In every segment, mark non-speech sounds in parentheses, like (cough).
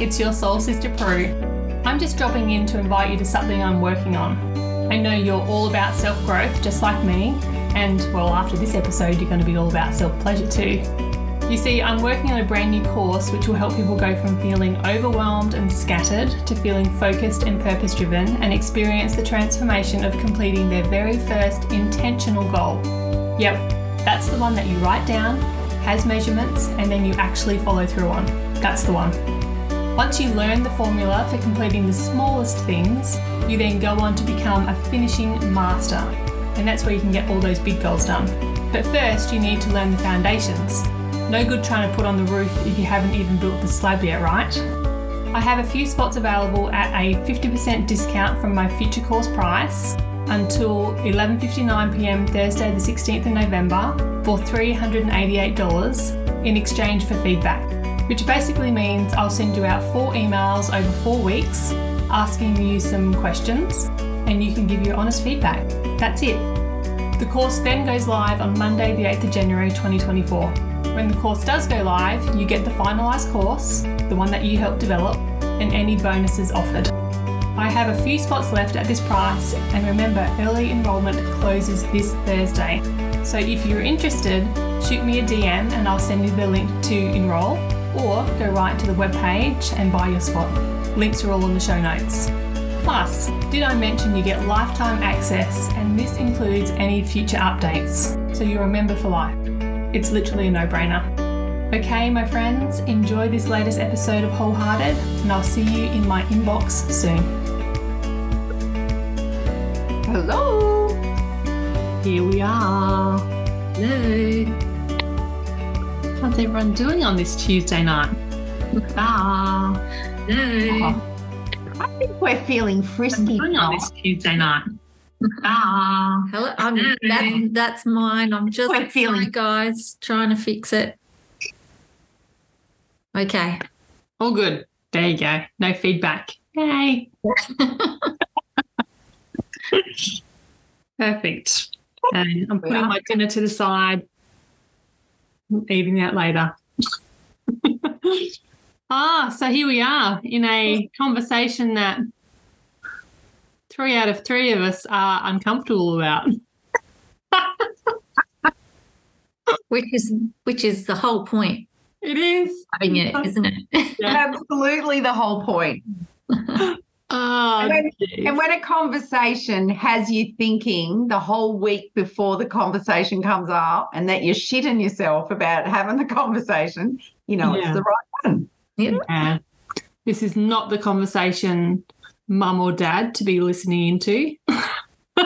it's your soul sister Prue. I'm just dropping in to invite you to something I'm working on. I know you're all about self growth, just like me, and well, after this episode, you're going to be all about self pleasure too. You see, I'm working on a brand new course which will help people go from feeling overwhelmed and scattered to feeling focused and purpose driven and experience the transformation of completing their very first intentional goal. Yep, that's the one that you write down, has measurements, and then you actually follow through on. That's the one. Once you learn the formula for completing the smallest things, you then go on to become a finishing master. And that's where you can get all those big goals done. But first, you need to learn the foundations. No good trying to put on the roof if you haven't even built the slab yet, right? I have a few spots available at a 50% discount from my future course price until 11:59 p.m. Thursday the 16th of November for $388 in exchange for feedback, which basically means I'll send you out four emails over 4 weeks asking you some questions and you can give your honest feedback. That's it. The course then goes live on Monday the 8th of January 2024. When the course does go live, you get the finalised course, the one that you helped develop, and any bonuses offered. I have a few spots left at this price, and remember, early enrolment closes this Thursday. So if you're interested, shoot me a DM and I'll send you the link to enrol, or go right to the webpage and buy your spot. Links are all in the show notes. Plus, did I mention you get lifetime access, and this includes any future updates, so you're a member for life? It's literally a no brainer. Okay, my friends, enjoy this latest episode of Wholehearted, and I'll see you in my inbox soon. Hello. Here we are. Hello. How's everyone doing on this Tuesday night? Ah, Hello. I think we're feeling frisky. doing on this Tuesday night. Ah, Hello, I'm, that's, that's mine. I'm just We're feeling- sorry, guys, trying to fix it. Okay. all good. There you go. No feedback. Yay. (laughs) Perfect. And I'm putting my dinner to the side. I'm eating that later. (laughs) ah, so here we are in a conversation that three out of three of us are uncomfortable about. (laughs) Which is which is the whole point It is. of having it, isn't it? Absolutely the whole point. (laughs) Oh, And when- And when a conversation has you thinking the whole week before the conversation comes up and that you're shitting yourself about having the (laughs) conversation, you know Yeah. it's the right one. Yeah. This is not the conversation mum or dad to be listening into. (laughs)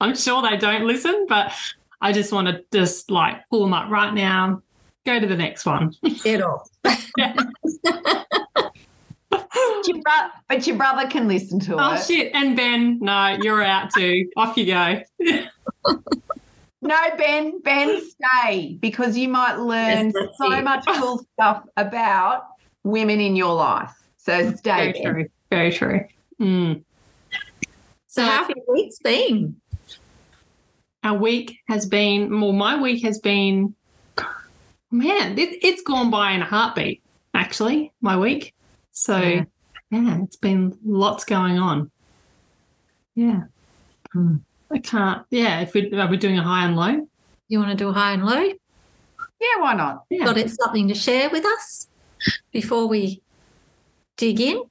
I'm sure they don't listen, but I just want to just like pull them up right now. Go to the next one. Get off. (laughs) But your, but your brother can listen to oh it. Oh shit! And Ben, no, you're out too. Off you go. No, Ben, Ben, stay because you might learn Yes, so it. much cool stuff about women in your life. So stay. Very Ben. true. Very true. Mm. So how have your weeks been? Our week has been well. My week has been man. It, it's gone by in a heartbeat. Actually, my week. So Yeah. yeah, it's been lots going on. Yeah. Hmm. I can't. Yeah, if we are we doing a high and low? You want to do a high and low? Yeah, why not? Yeah. Got it something to share with us before we dig in?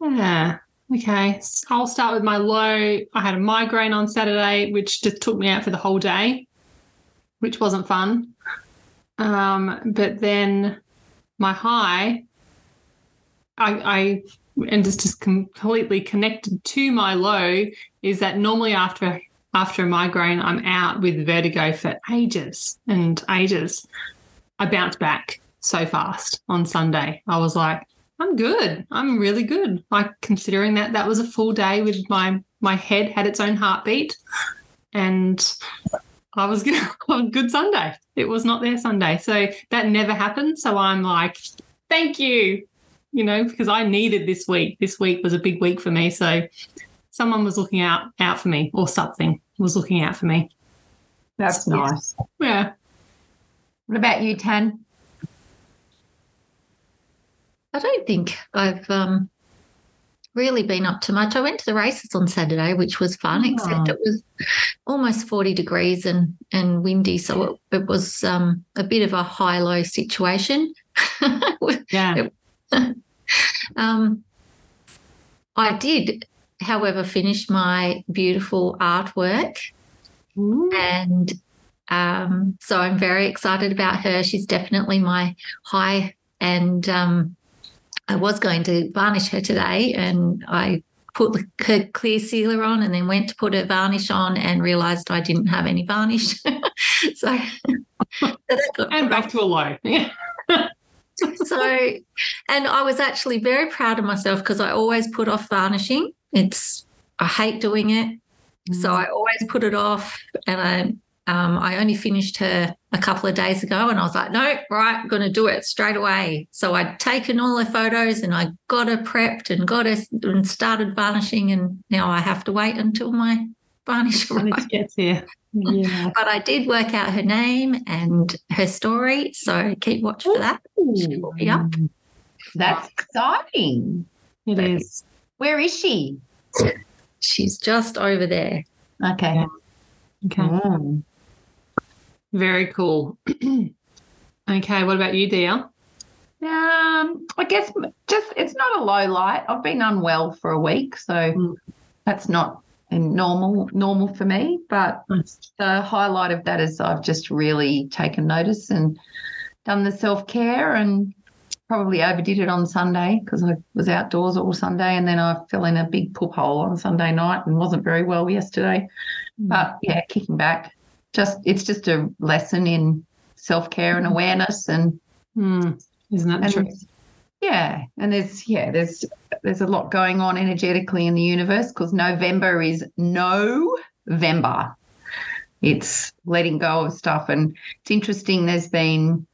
Yeah. Okay. I'll start with my low. I had a migraine on Saturday, which just took me out for the whole day, which wasn't fun. Um, but then my high, I, I and just just completely connected to my low is that normally after after a migraine, I'm out with vertigo for ages and ages. I bounced back so fast on Sunday. I was like, I'm good. I'm really good. Like considering that that was a full day with my my head had its own heartbeat, and I was. I was (laughs) good Sunday. It was not their Sunday, so that never happened. So I'm like, thank you, you know, because I needed this week. This week was a big week for me. So someone was looking out out for me, or something was looking out for me. That's Yeah. nice. Yeah. What about you, Tan? I don't think I've um, really been up to much. I went to the races on Saturday, which was fun, Oh. except it was almost 40 degrees and, and windy. So it, it was um, a bit of a high low situation. (laughs) Yeah. (laughs) um, I did, however, finish my beautiful artwork. And um, so I'm very excited about her. She's definitely my high. And um, I was going to varnish her today, and I put the her clear sealer on and then went to put her varnish on and realized I didn't have any varnish. (laughs) so, (laughs) so And back to a low. Yeah. So and i was actually very proud of myself because i always put off varnishing. It's i hate doing it. So i always put it off. And i um, i only finished her a couple of days ago and i was like no right i'm going to do it straight away. So i'd taken all her photos and i got her prepped and got her and started varnishing and now i have to wait until my varnish arrives. gets here. Yeah. but i did work out her name and her story so keep watch for that She will be up. That's exciting. It is. Where is she? She's just over there. Okay. Okay. Mm. Very cool. (clears throat) okay. What about you, Dia? Um, I guess just it's not a low light. I've been unwell for a week, so Mm. that's not normal normal for me. But the highlight of that is I've just really taken notice and done the self care and probably overdid it on Sunday because I was outdoors all Sunday and then I fell in a big poop hole on Sunday night and wasn't very well yesterday. But yeah, kicking back, just it's just a lesson in self care and awareness and Mm. Isn't that and truth? Yeah, and there's yeah, there's there's a lot going on energetically in the universe because November is November. It's letting go of stuff, and it's interesting. There's been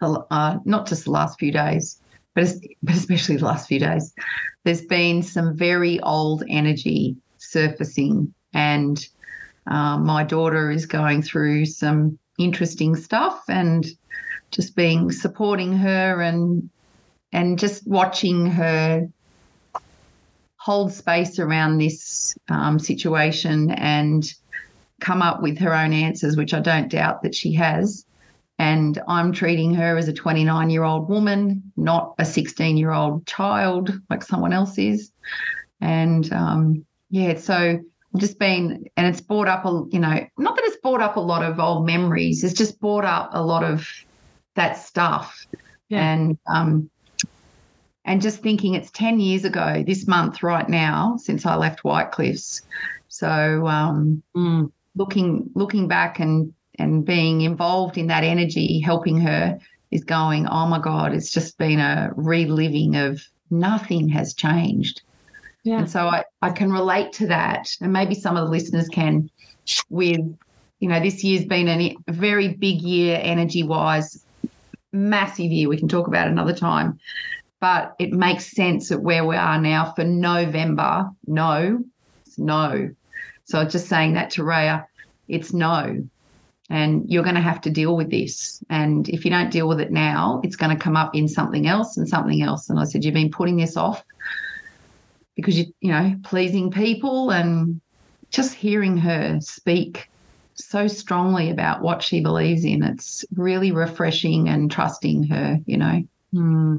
uh, not just the last few days, but but especially the last few days. There's been some very old energy surfacing, and uh, my daughter is going through some interesting stuff, and just being supporting her and and just watching her hold space around this um, situation and come up with her own answers, which I don't doubt that she has. And I'm treating her as a 29 year old woman, not a 16 year old child like someone else is. And um, yeah, so I've just been, and it's brought up a, you know, not that it's brought up a lot of old memories, it's just brought up a lot of that stuff. Yeah. And um, and just thinking it's 10 years ago this month right now since I left White Cliffs. So um, Mm. looking looking back and and being involved in that energy, helping her is going, oh my God, it's just been a reliving of nothing has changed. Yeah. And so I, I can relate to that. And maybe some of the listeners can with, you know, this year's been a very big year energy wise, massive year. We can talk about another time. But it makes sense at where we are now for November. No, it's no. So just saying that to Raya, it's no. And you're going to have to deal with this. And if you don't deal with it now, it's going to come up in something else and something else. And I said, You've been putting this off because you, you know, pleasing people and just hearing her speak so strongly about what she believes in. It's really refreshing and trusting her, you know. Mm.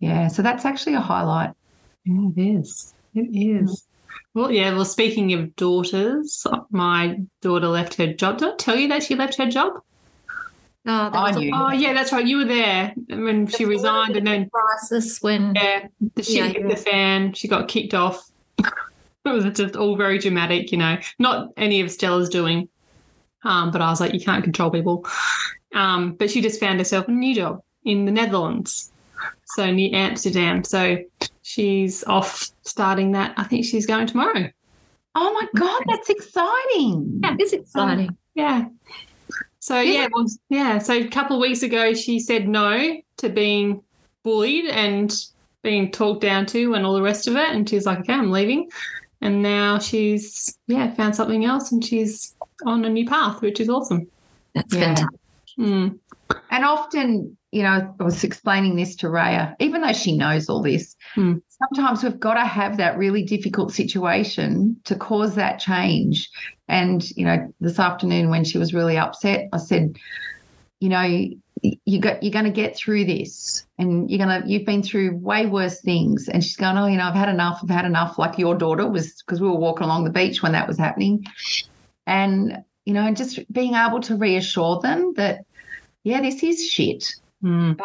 Yeah. So that's actually a highlight. Yeah, it is. It is. Well, yeah. Well, speaking of daughters, my daughter left her job. Did I tell you that she left her job? Oh, that I was a knew. Oh, yeah, that's right. You were there when she resigned, and then crisis when yeah, the shit Yeah, hit yeah. the fan. She got kicked off. (laughs) it was just all very dramatic, you know. Not any of Stella's doing, um, but I was like, you can't control people. Um, but she just found herself a new job in the Netherlands, so near Amsterdam. So she's off starting that. I think she's going tomorrow. Oh my God, that's exciting. Yeah, it's exciting. Yeah. So Yeah. yeah, well, yeah. So a couple of weeks ago, she said no to being bullied and being talked down to and all the rest of it, and she's like, "Okay, I'm leaving." And now she's yeah found something else, and she's on a new path, which is awesome. That's Yeah. fantastic. Mm. And often, you know, I was explaining this to Raya, even though she knows all this, Hmm. sometimes we've got to have that really difficult situation to cause that change. And, you know, this afternoon when she was really upset, I said, you know, you got you're going to get through this and you're going to you've been through way worse things and she's going oh you know i've had enough i've had enough like your daughter was because we were walking along the beach when that was happening and you know and just being able to reassure them that yeah this is shit Mm.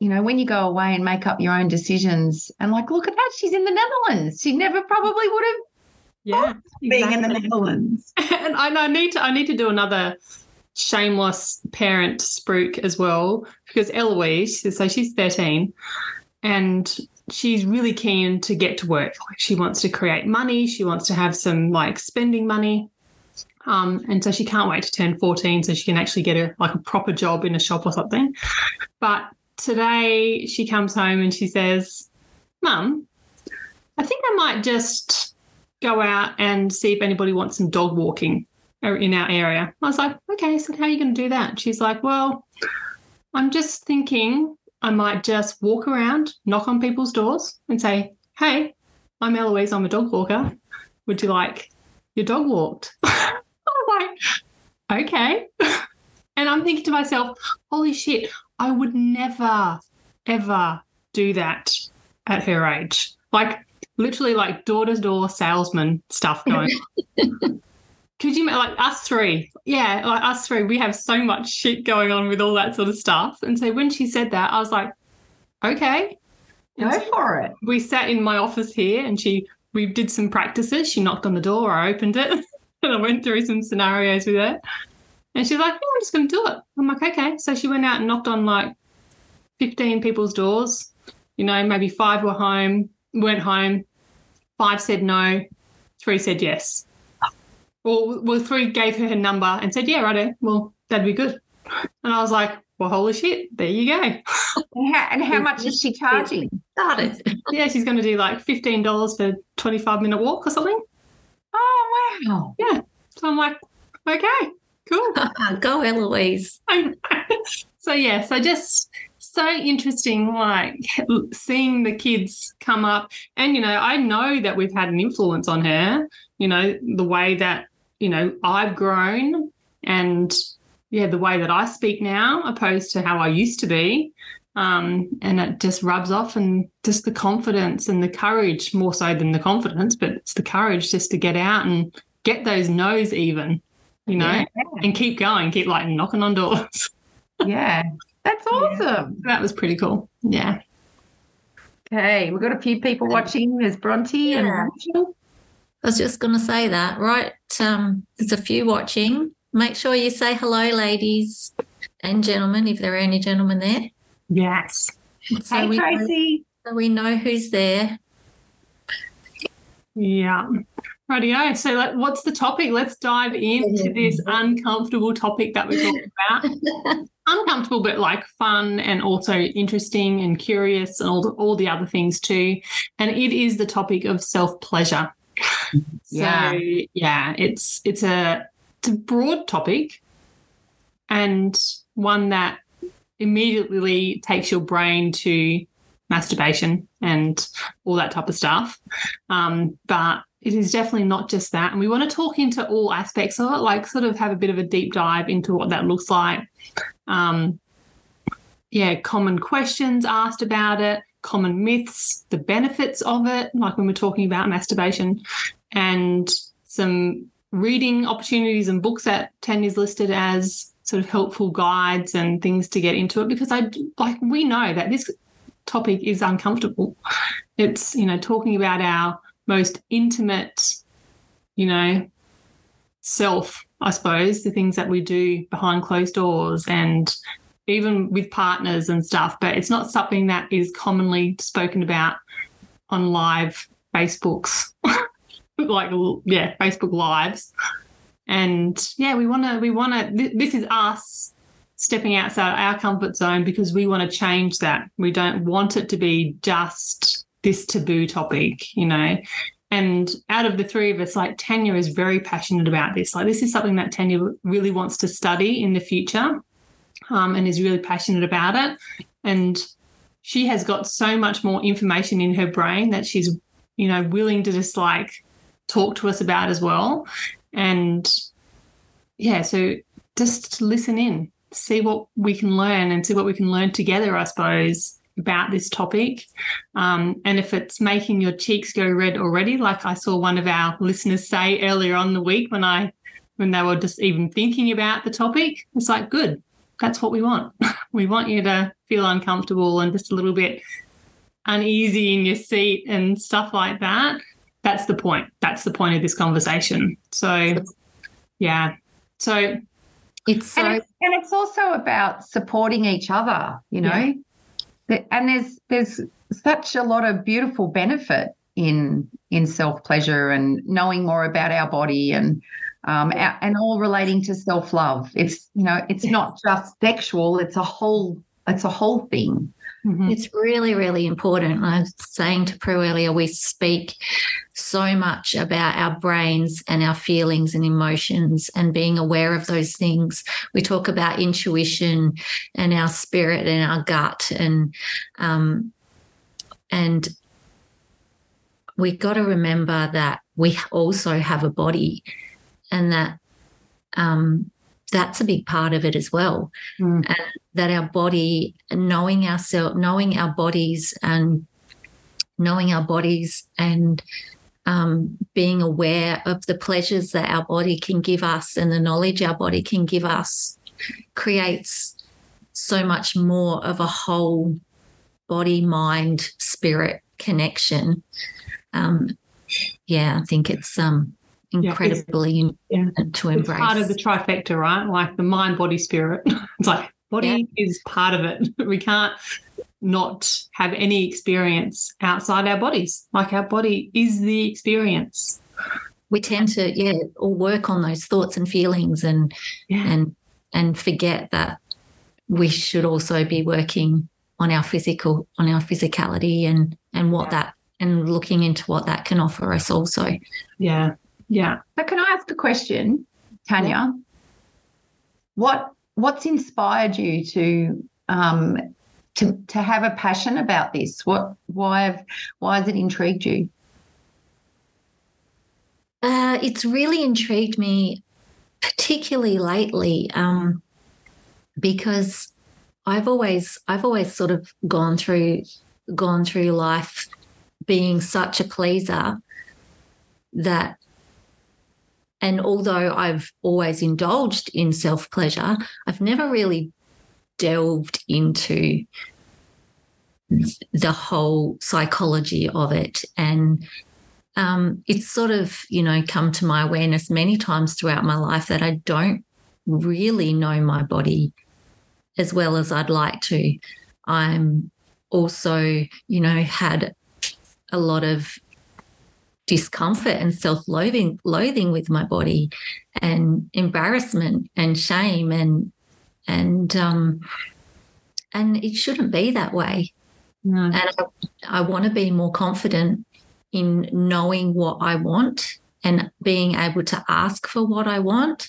you know when you go away and make up your own decisions and like look at that she's in the netherlands she never probably would have Yeah. being in the netherlands (laughs) and I, I need to I need to do another shameless parent spruik as well because Eloise, so she's 13 and she's really keen to get to work. Like she wants to create money, she wants to have some like spending money. Um, and so she can't wait to turn 14 so she can actually get a like a proper job in a shop or something. But today she comes home and she says, Mum, I think I might just go out and see if anybody wants some dog walking in our area. I was like, okay, so how are you going to do that? She's like, well, I'm just thinking I might just walk around, knock on people's doors and say, hey, I'm Eloise, I'm a dog walker. Would you like your dog walked? (laughs) Like, (laughs) okay. And I'm thinking to myself, holy shit, I would never, ever do that at her age. Like, literally, like door to door salesman stuff going on. (laughs) Could you like us three? Yeah, like us three, we have so much shit going on with all that sort of stuff. And so when she said that, I was like, okay. And go so for it we sat in my office here and she we did some practices. She knocked on the door, I opened it, (laughs) and I went through some scenarios with her. And she's like, oh, I'm just gonna do it. I'm like, okay. So she went out and knocked on like 15 people's doors. You know, maybe five were home, weren't home, five said no, three said yes. Well, well, three gave her her number and said, yeah, righto, well, that'd be good. And I was like, well, holy shit, there you go. (laughs) and how, and how much is she charging Started. Yeah, she's going to do like $15 for 25 minute walk or something. Oh wow Yeah. So I'm like, okay, cool. (laughs) Go, Eloise. (laughs) so yeah, so just so interesting, like seeing the kids come up, and you know, I know that we've had an influence on her. You know, the way that you know I've grown, and yeah, the way that I speak now, opposed to how I used to be. Um, and it just rubs off, and just the confidence and the courage, more so than the confidence, but it's the courage just to get out and get those no's even, you know, Yeah. and keep going, keep like knocking on doors. (laughs) yeah that's awesome That was pretty cool. Yeah. okay we've got a few people watching there's bronte and Rachel. I was just going to say that, right? Um, there's a few watching. Make sure you say hello, ladies and gentlemen, if there are any gentlemen there. Yes. So, hey we, know, so we know who's there. Yeah. Rightio. So, like, what's the topic? Let's dive into this uncomfortable topic that we're talking about. (laughs) uncomfortable, but like fun and also interesting and curious and all the, all the other things too. And it is the topic of self pleasure. Yeah. So yeah, it's it's a it's a broad topic and one that immediately takes your brain to masturbation and all that type of stuff. Um, but it is definitely not just that. And we want to talk into all aspects of it, like sort of have a bit of a deep dive into what that looks like. Um, yeah, common questions asked about it, common myths, the benefits of it, like when we're talking about masturbation, and some reading opportunities and books that Tanya's listed as sort of helpful guides and things to get into it because I like we know that this topic is uncomfortable. It's, you know, talking about our most intimate, you know, self, I suppose, the things that we do behind closed doors and even with partners and stuff, but it's not something that is commonly spoken about on live Facebooks, (laughs) like yeah, Facebook lives. And yeah, we want to, we want to, th- this is us stepping outside our comfort zone because we want to change that. We don't want it to be just this taboo topic, you know. And out of the three of us, like Tanya is very passionate about this. Like, this is something that Tanya really wants to study in the future. um, and is really passionate about it. And she has got so much more information in her brain that she's, you know, willing to just like talk to us about as well. And yeah, so just listen in, see what we can learn and see what we can learn together, I suppose, about this topic. Um, and if it's making your cheeks go red already, like I saw one of our listeners say earlier on the week when I when they were just even thinking about the topic, it's like good. That's what we want. (laughs) we want you to feel uncomfortable and just a little bit uneasy in your seat and stuff like that. That's the point. That's the point of this conversation. So, yeah. So it's so and, it's, and it's also about supporting each other, you know. Yeah. And there's there's such a lot of beautiful benefit in in self pleasure and knowing more about our body and um, and all relating to self love. It's you know it's not just sexual; it's a whole it's a whole thing. Mm-hmm. It's really, really important. I was saying to Prue earlier, we speak so much about our brains and our feelings and emotions and being aware of those things. We talk about intuition and our spirit and our gut and um, and we got to remember that we also have a body and that um, that's a big part of it as well. Mm. And that our body, knowing ourselves, knowing our bodies and knowing our bodies and um, being aware of the pleasures that our body can give us and the knowledge our body can give us creates so much more of a whole body, mind, spirit connection. Um, yeah, I think it's um, incredibly yeah, yeah. to embrace. It's part of the trifecta, right? Like the mind, body, spirit. (laughs) it's like body yeah. is part of it. (laughs) We can't not have any experience outside our bodies. Like our body is the experience. We tend to, yeah, all work on those thoughts and feelings and and and forget that we should also be working on our physical, on our physicality and and what that and looking into what that can offer us also. Yeah. Yeah. So can I ask a question, Tanya? Yeah. What what's inspired you to um, to to have a passion about this? What why have why has it intrigued you? Uh, it's really intrigued me, particularly lately, um, because I've always I've always sort of gone through gone through life being such a pleaser that and although I've always indulged in self pleasure, I've never really delved into the whole psychology of it. And um, it's sort of, you know, come to my awareness many times throughout my life that I don't really know my body as well as I'd like to. I'm also, you know, had a lot of discomfort and self-loathing loathing with my body and embarrassment and shame and and um and it shouldn't be that way no. and I, I want to be more confident in knowing what I want and being able to ask for what I want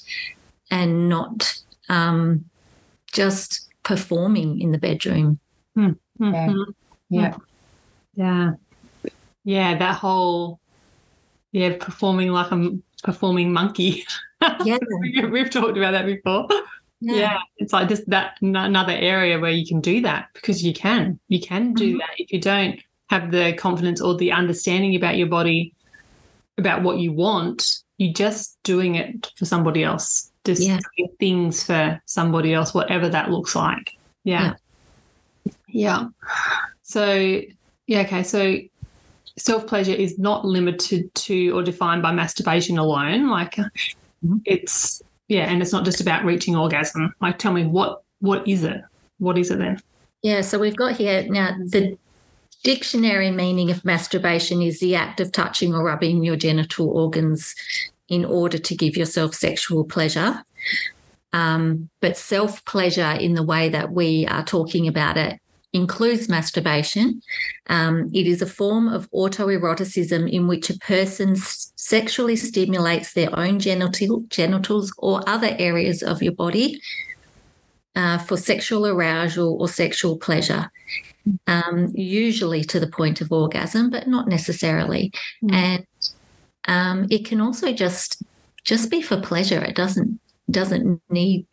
and not um, just performing in the bedroom. Mm-hmm. Yeah. Yeah. Yeah. Yeah. That whole yeah, performing like a performing monkey. Yeah, (laughs) we've talked about that before. Yeah. yeah. it's like just that another area where you can do that because you can, you can do mm-hmm. that if you don't have the confidence or the understanding about your body, about what you want. You're just doing it for somebody else, just yeah. doing things for somebody else, whatever that looks like. Yeah. yeah. yeah. So yeah, okay. So self pleasure is not limited to or defined by masturbation alone. Like mm-hmm. it's yeah, and it's not just about reaching orgasm. Like tell me what what is it? What is it then? Yeah, so we've got here now the dictionary meaning of masturbation is the act of touching or rubbing your genital organs in order to give yourself sexual pleasure. Um, but self pleasure, in the way that we are talking about it, includes masturbation. Um, it is a form of autoeroticism in which a person s- sexually stimulates their own genital, genitals or other areas of your body uh, for sexual arousal or sexual pleasure, um, usually to the point of orgasm, but not necessarily. Mm. And um, it can also just just be for pleasure. It doesn't doesn't need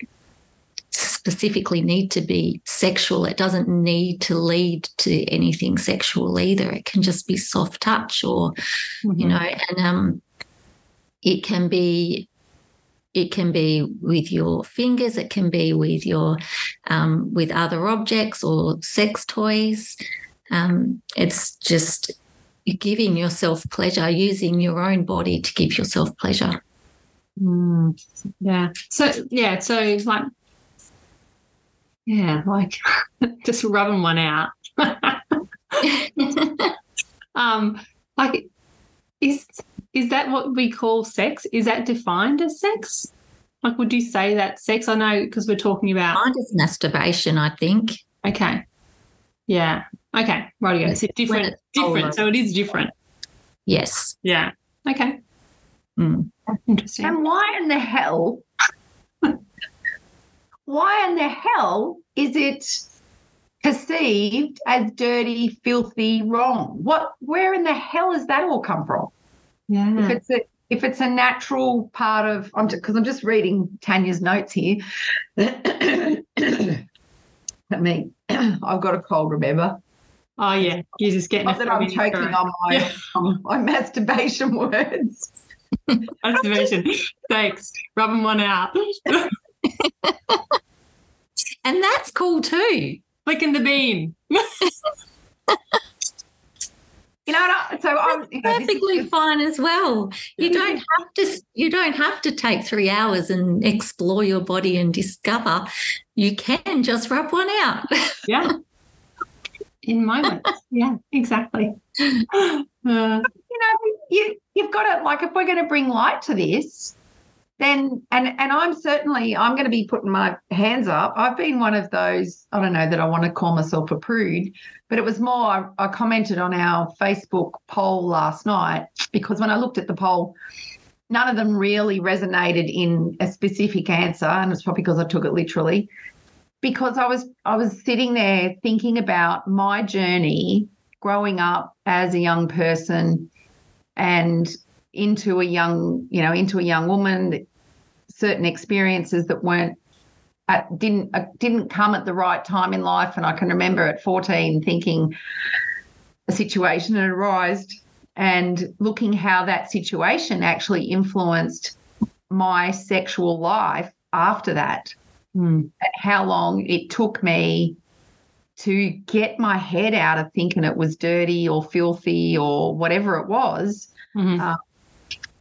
specifically need to be sexual. It doesn't need to lead to anything sexual either. It can just be soft touch or, Mhm. you know, and um, it can be it can be with your fingers. It can be with your um, with other objects or sex toys. Um, it's just giving yourself pleasure, using your own body to give yourself pleasure. Mm, yeah. So yeah. So it's like, yeah, like (laughs) just rubbing one out. (laughs) um, like, is is that what we call sex? Is that defined as sex? Like, would you say that sex? I know because we're talking about. kind of masturbation, I think. Okay. Yeah. Okay. Right. Yeah. So different. it's Different. So it is different. Yes. Yeah. Okay. Mm. Interesting. And why in the hell? Why in the hell is it perceived as dirty, filthy, wrong? What? Where in the hell has that all come from? Yeah. If it's a if it's a natural part of, I'm because I'm just reading Tanya's notes here. (coughs) I mean, (coughs) I've got a cold. Remember, Oh yeah. You're just getting. not a that I'm choking throat. on my Yeah. (laughs) on my masturbation words. Masturbation. Thanks. Rubbing one out. (laughs) And that's cool too. Licking the bean. You know, I- so I'm you know, is Perfectly fine as well. You don't have to you don't have to take three hours and explore your body and discover. You can just rub one out. (laughs) Yeah. In moments. yeah, exactly. Uh, (laughs) you know, you you've got to like if we're going to bring light to this, then and and I'm certainly I'm going to be putting my hands up. I've been one of those. I don't know that I want to call myself a prude, but it was more. I, commented on our Facebook poll last night because when I looked at the poll. None of them really resonated in a specific answer, and it's probably because I took it literally. Because I was I was sitting there thinking about my journey growing up as a young person and into a young, you know, into a young woman, certain experiences that weren't at, didn't uh, didn't come at the right time in life. And I can remember at 14 thinking a situation had arisen and looking how that situation actually influenced my sexual life after that and how long it took me to get my head out of thinking it was dirty or filthy or whatever it was Mhm. Uh,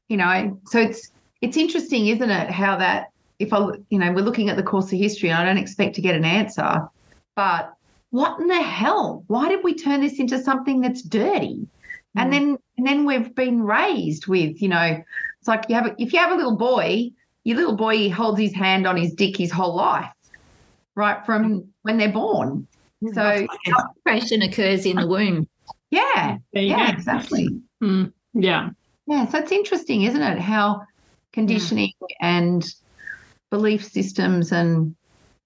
you know so it's it's interesting isn't it how that if i you know we're looking at the course of history and i don't expect to get an answer but what in the hell why did we turn this into something that's dirty and Mm. then and then we've been raised with you know it's like you have a, if you have a little boy your little boy holds his hand on his dick his whole life right from when they're born so Menstruation occurs in the womb. yeah yeah exactly Hmm. Yeah. Yeah, so it's interesting, isn't it? How conditioning and belief systems and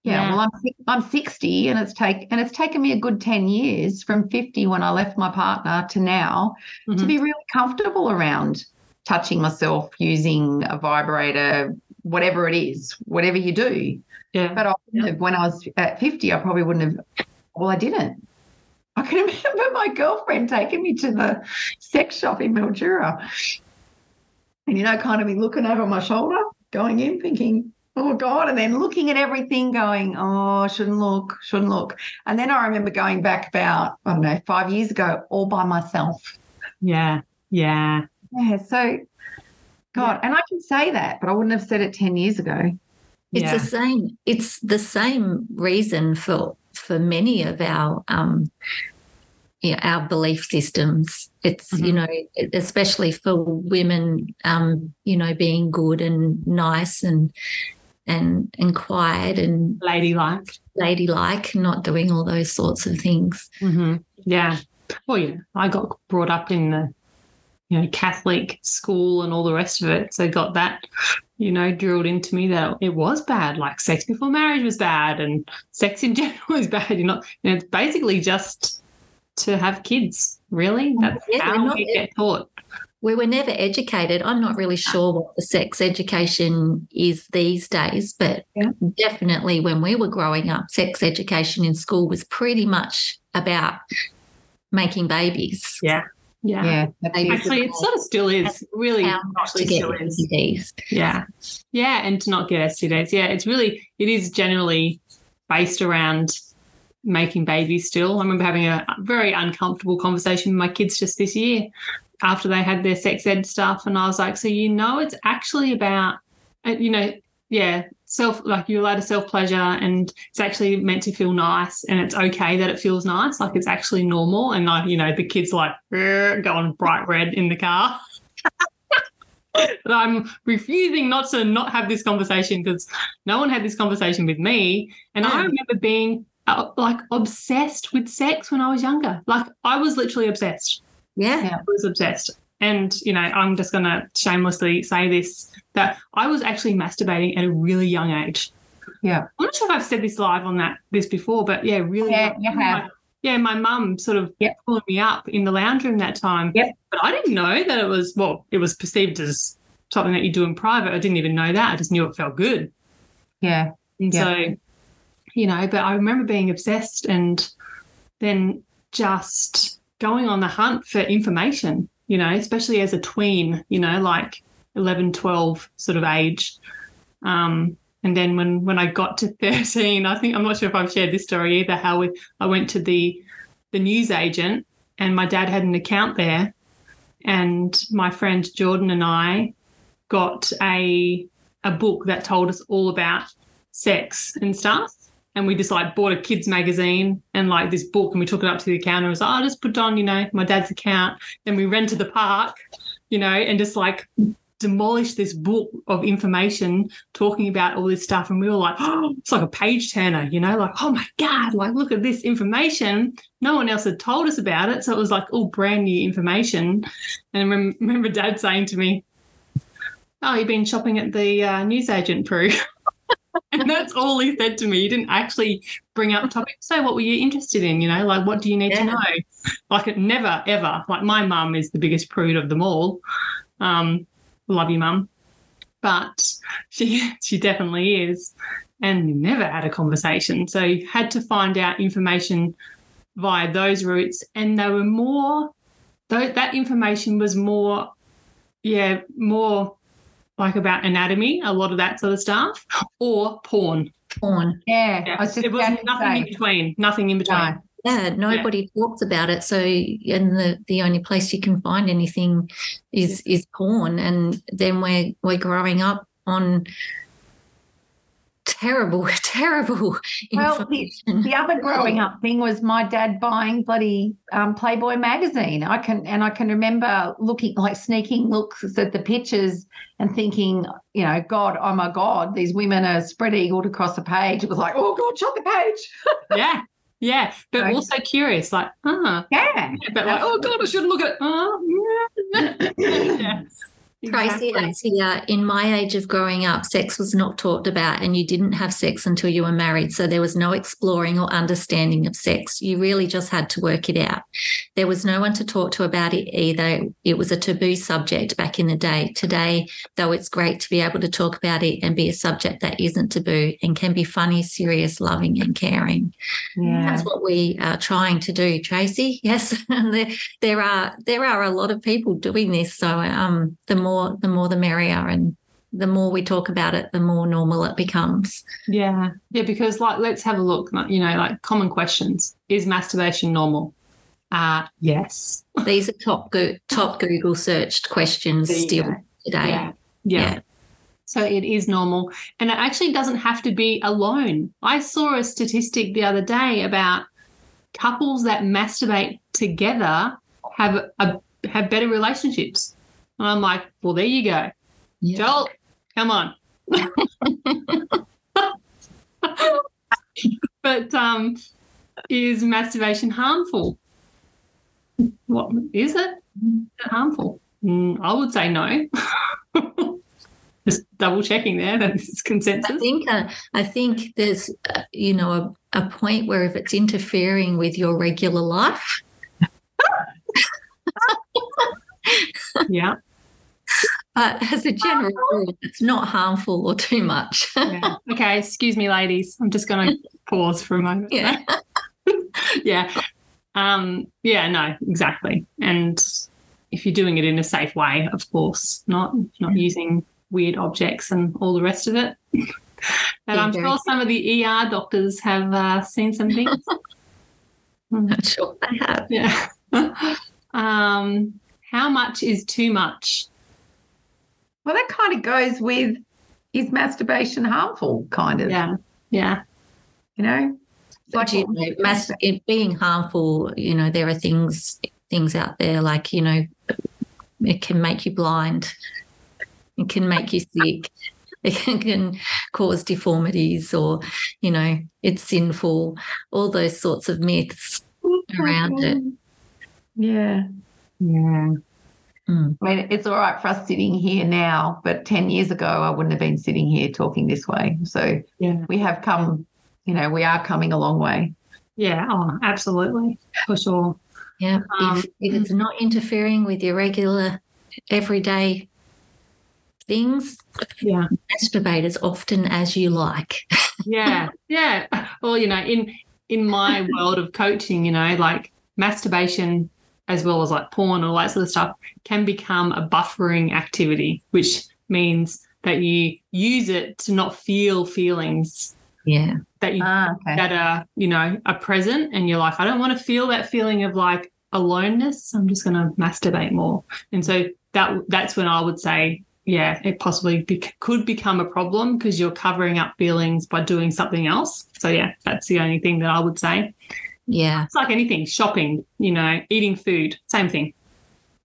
yeah, Yeah. well, I'm I'm 60 and it's take and it's taken me a good 10 years from 50 when I left my partner to now to Mhm. be really comfortable around touching myself using a vibrator, whatever it is, whatever you do. Yeah. But I wouldn't have, when I was at 50, I probably wouldn't have. Well, I didn't. I can (laughs) remember my girlfriend taking me to the sex shop in Mildura. And, you know, kind of me looking over my shoulder, going in, thinking, oh God, and then looking at everything, going, oh, shouldn't look, shouldn't look. And then I remember going back about, I don't know, five years ago, all by myself. Yeah. Yeah. Yeah. So, God, and I can say that, but I wouldn't have said it 10 years ago. It's Yeah. the same. It's the same reason for for many of our um, yeah, our belief systems. It's you Mhm. know, especially for women, um, you know, being good and nice and and and quiet and Ladylike. ladylike, not doing all those sorts of things. hmm Yeah. Well, yeah. I got brought up in the, you know, Catholic school and all the rest of it. So got that you know, drilled into me that it was bad. Like sex before marriage was bad, and sex in (laughs) general is bad. You're not. You know, it's basically just to have kids. Really, that's Yeah, how not- we get taught. we were never educated. I'm not really sure what the sex education is these days, but Yeah. definitely when we were growing up, sex education in school was pretty much about making babies. Yeah, yeah. Yeah, it. Actually, it sort of still is. Really, How not to get still is. STDs. Yeah. Yeah. And to not get STDs. Yeah. It's really, it is generally based around making babies still. I remember having a very uncomfortable conversation with my kids just this year after they had their sex ed stuff. And I was like, so, you know, it's actually about, uh, you know, yeah, self, like you're allowed to self pleasure and it's actually meant to feel nice and it's okay that it feels nice. Like it's actually normal. And like, you know, the kids like going bright red in the car. (laughs) But I'm refusing not to not have this conversation because no one had this conversation with me. And I remember being uh, like obsessed with sex when I was younger. Like I was literally obsessed. Yeah. Yeah. I was obsessed. And, you know, I'm just going to shamelessly say this that I was actually masturbating at a really young age. Yeah. I'm not sure if I've said this live on that this before, but yeah, really. Yeah, you have. Yeah, my mum sort of Yep. pulling me up in the lounge room that time. Yep. But I didn't know that it was, well, it was perceived as something that you do in private. I didn't even know that. I just knew it felt good. Yeah. And Yeah. so, you know, but I remember being obsessed and then just going on the hunt for information, you know, especially as a tween, you know, like 11, 12 sort of age. Um, and then when, when I got to (laughs) 13, I think, I'm not sure if I've shared this story either, how we, I went to the, the news agent and my dad had an account there and my friend Jordan and I got a, a book that told us all about sex and stuff. And we just like bought a kids magazine and like this book and we took it up to the counter and was like, oh, just put it on, you know, my dad's account. Then we rented the park, you know, and just like demolished this book of information talking about all this stuff. And we were like, oh, it's like a page turner, you know, like, oh my God, like look at this information. No one else had told us about it. So it was like all brand new information. And I rem- remember dad saying to me, Oh, you've been shopping at the uh, newsagent, Prue. (laughs) and (laughs) that's all he said to me. He didn't actually bring up topics. So, what were you interested in? You know, like, what do you need to know? Like, it never, ever. Like, my mum is the biggest prude of them all. Um, love you, mum. But she, (laughs) she definitely is. And we never had a conversation. So, you had to find out information via those routes. And they were more, though, that information was more, yeah, more like about anatomy, a lot of that sort of stuff, or porn. Porn. Yeah. Yeah. I was just It was nothing in between. Nothing in between. Yeah, nobody talks about it. So, and the, the only place you can find anything is is porn. And then we're we're growing up on terrible, (laughs) terrible Well, the- The other growing up thing was my dad buying bloody um, Playboy magazine. I can and I can remember looking like sneaking looks at the pictures and thinking, you know, God, oh my God, these women are spread eagled across the page. It was like, oh God, shut the page. (laughs) Yeah. Yeah. But Right. also curious, like, ah. Yeah. But like, oh God, I shouldn't look at it. Oh, yeah. (laughs) Tracy, Exactly. it's here. In my age of growing up, sex was not talked about, and you didn't have sex until you were married. So there was no exploring or understanding of sex. You really just had to work it out. There was no one to talk to about it either. It was a taboo subject back in the day. Today, though, it's great to be able to talk about it and be a subject that isn't taboo and can be funny, serious, loving, and caring. Yeah. That's what we are trying to do, Tracy. (laughs) Yes, and (laughs) there, there are there are a lot of people doing this. So um, the more the more the merrier, and the more we talk about it, the more normal it becomes. Yeah. Yeah. Because, like, let's have a look, you know, like common questions. Is masturbation normal? Uh, yes. These are top go- top Google searched questions still go. today. Yeah. Yeah. Yeah. So it is normal. And it actually doesn't have to be alone. I saw a statistic the other day about couples that masturbate together have a have better relationships. And I'm like, well, there you go. Yeah. Joel, come on. but um, is masturbation harmful? What is it? Is it harmful? Mm, I would say no. (laughs) Just double checking there that it's consensus. I think uh, I think there's uh, you know a, a point where if it's interfering with your regular life, (laughs) yeah. But as a general rule, it's not harmful or too much. yeah. (laughs) Okay, excuse me, ladies. I'm just going (laughs) to pause for a moment. yeah. (laughs) yeah. Um, yeah, no, exactly. And if you're doing it in a safe way, of course, not not using weird objects and all the rest of it. and I'm sure some of the ER doctors have uh, seen some things. I'm not sure I have. Yeah. um, how much is too much? Well, that kind of goes with is masturbation harmful, kind of. Yeah. Yeah. You know? But you know, mas- it being harmful, you know, there are things things out there like, you know, it can make you blind. It can make you sick. It can, can cause deformities or, you know, it's sinful, all those sorts of myths oh around it. Yeah. Yeah. Mm. I mean, it's all right for us sitting here now, but 10 years ago, I wouldn't have been sitting here talking this way. So Yeah. we have come, you know, we are coming a long way. Yeah. Oh, absolutely. For sure. Yeah. Um, if, if it's not interfering with your regular everyday things, Yeah. masturbate as often as you like. yeah (laughs) yeah well you know in in my world of coaching you know like masturbation as well as like porn and all that sort of stuff can become a buffering activity which means that you use it to not feel feelings Yeah. that you Ah, okay. that are you know are present and you're like i don't want to feel that feeling of like aloneness i'm just going to masturbate more and so that that's when i would say yeah it possibly be, could become a problem because you're covering up feelings by doing something else so yeah that's the only thing that i would say Yeah. it's like anything shopping you know eating food same thing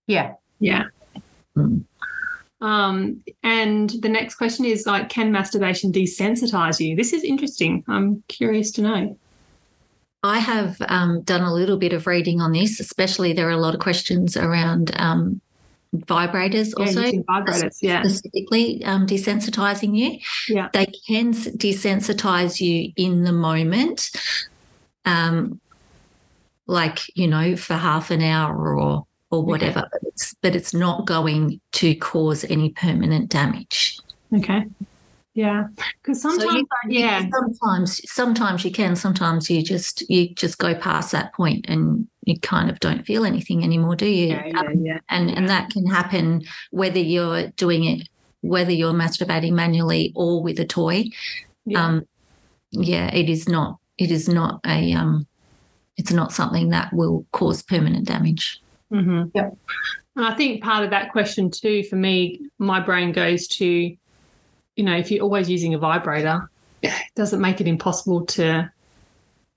Yeah. yeah Mm. um, and the next question is like, can masturbation desensitize you? This is interesting. I'm curious to know. I have um, done a little bit of reading on this, especially there are a lot of questions around um, vibrators Yeah, also. vibrators. Yeah. Specifically, um, desensitizing you. Yeah. They can desensitize you in the moment, um, like, you know, for half an hour or or whatever. But, it's, but it's not going to cause any permanent damage. Okay. Yeah. Because So sometimes, you- I- yeah. Sometimes, sometimes you can. Sometimes you just you just go past that point and you kind of don't feel anything anymore, do you? Yeah, yeah, yeah. and and that can happen whether you're doing it whether you're masturbating manually or with a toy Yeah. um yeah it is not it is not a um it's not something that will cause permanent damage Mm-hmm. Yep. And I think part of that question too, for me, my brain goes to, you know, if you're always using a vibrator, doesn't make it impossible to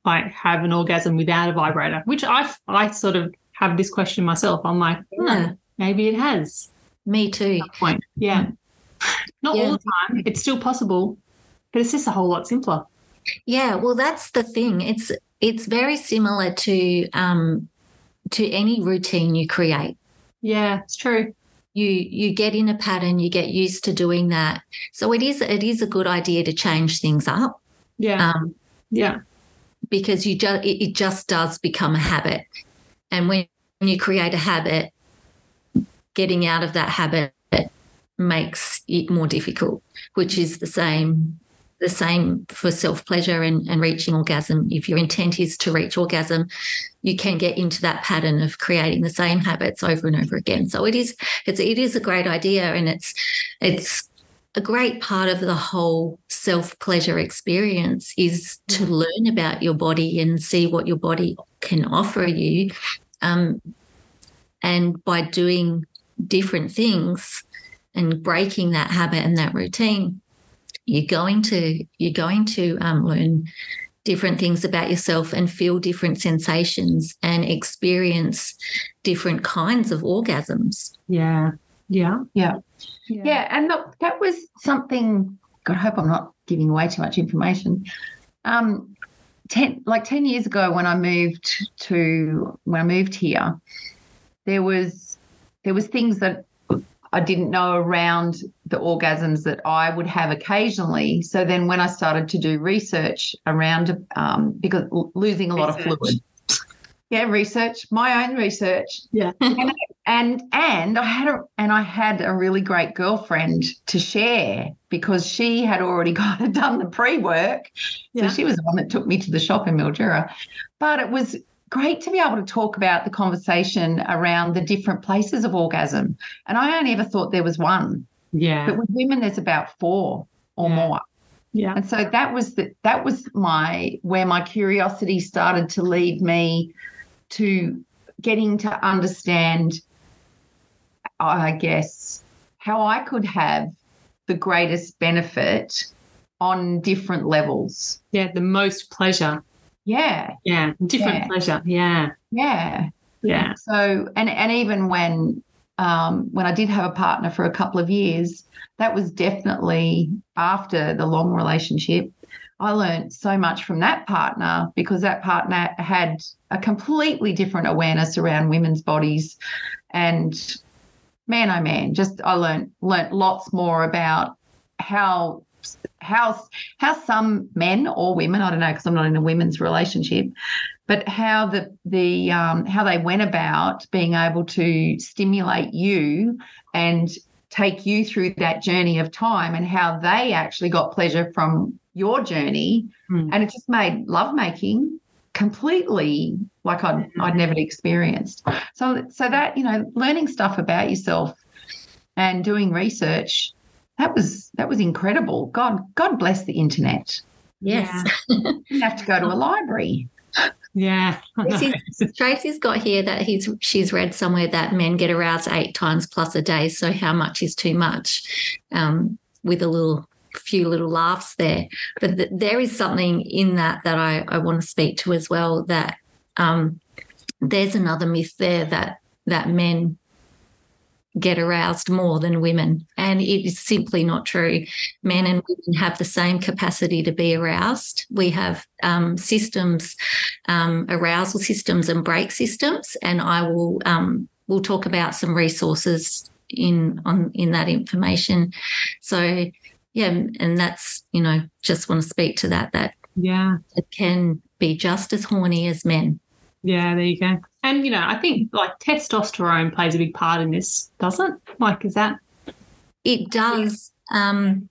like have an orgasm without a vibrator. Which I I sort of have this question myself. I'm like, hmm, Yeah. maybe it has me too point. Yeah. Not Yeah. all the time. It's still possible, but it's just a whole lot simpler. yeah well that's the thing it's it's very similar to um to any routine you create Yeah, it's true. you you get in a pattern you get used to doing that so it is it is a good idea to change things up Yeah. um yeah. because you just it, it just does become a habit and when you create a habit getting out of that habit makes it more difficult which is the same the same for self pleasure and, and reaching orgasm if your intent is to reach orgasm you can get into that pattern of creating the same habits over and over again so it is it's it is a great idea and it's it's a great part of the whole self pleasure experience is to learn about your body and see what your body can offer you. Um, and by doing different things and breaking that habit and that routine, you're going to you're going to um, learn different things about yourself and feel different sensations and experience different kinds of orgasms. Yeah. Yeah. Yeah. Yeah, and look, that was something. God, I hope I'm not giving away too much information. Um, ten like ten years ago when I moved to when I moved here, there was there was things that I didn't know around the orgasms that I would have occasionally. So then when I started to do research around um, because losing a lot of fluid. Yeah, research, my own research. Yeah. and, and and I had a and I had a really great girlfriend to share because she had already (laughs) kind of done the pre-work. Yeah. So she was the one that took me to the shop in Mildura. But it was great to be able to talk about the conversation around the different places of orgasm. And I only ever thought there was one. Yeah. But with women there's about four or Yeah. more. Yeah. And so that was the that was my where my curiosity started to lead me to getting to understand I guess how I could have the greatest benefit on different levels. Yeah. The most pleasure. Yeah. Yeah. Different Yeah. pleasure. Yeah. Yeah. Yeah. So and and even when um, when I did have a partner for a couple of years, that was definitely after the long relationship. I learned so much from that partner because that partner had a completely different awareness around women's bodies, and man, oh man, just I learned learned lots more about how how how some men or women I don't know because I'm not in a women's relationship but how the the um, how they went about being able to stimulate you and take you through that journey of time and how they actually got pleasure from your journey. Hmm. and it just made lovemaking completely like I'd, I'd never experienced. So so that you know learning stuff about yourself and doing research that was that was incredible god god bless the internet Yes. (laughs) you didn't have to go to a library Yeah. Tracy's, Tracy's got here that he's she's read somewhere that men get aroused eight times plus a day. So how much is too much? Um, with a little few little laughs there, but th- there is something in that that I, I want to speak to as well. That um, there's another myth there that that men get aroused more than women, and it is simply not true. Men and women have the same capacity to be aroused. We have um, systems um, arousal systems and brake systems, and I will um, we'll talk about some resources in on in that information. So yeah, and that's you know just want to speak to that that Yeah. it can be just as horny as men. Yeah, there you go. And you know, I think like testosterone plays a big part in this, doesn't? it? Like, is that? It does. Um,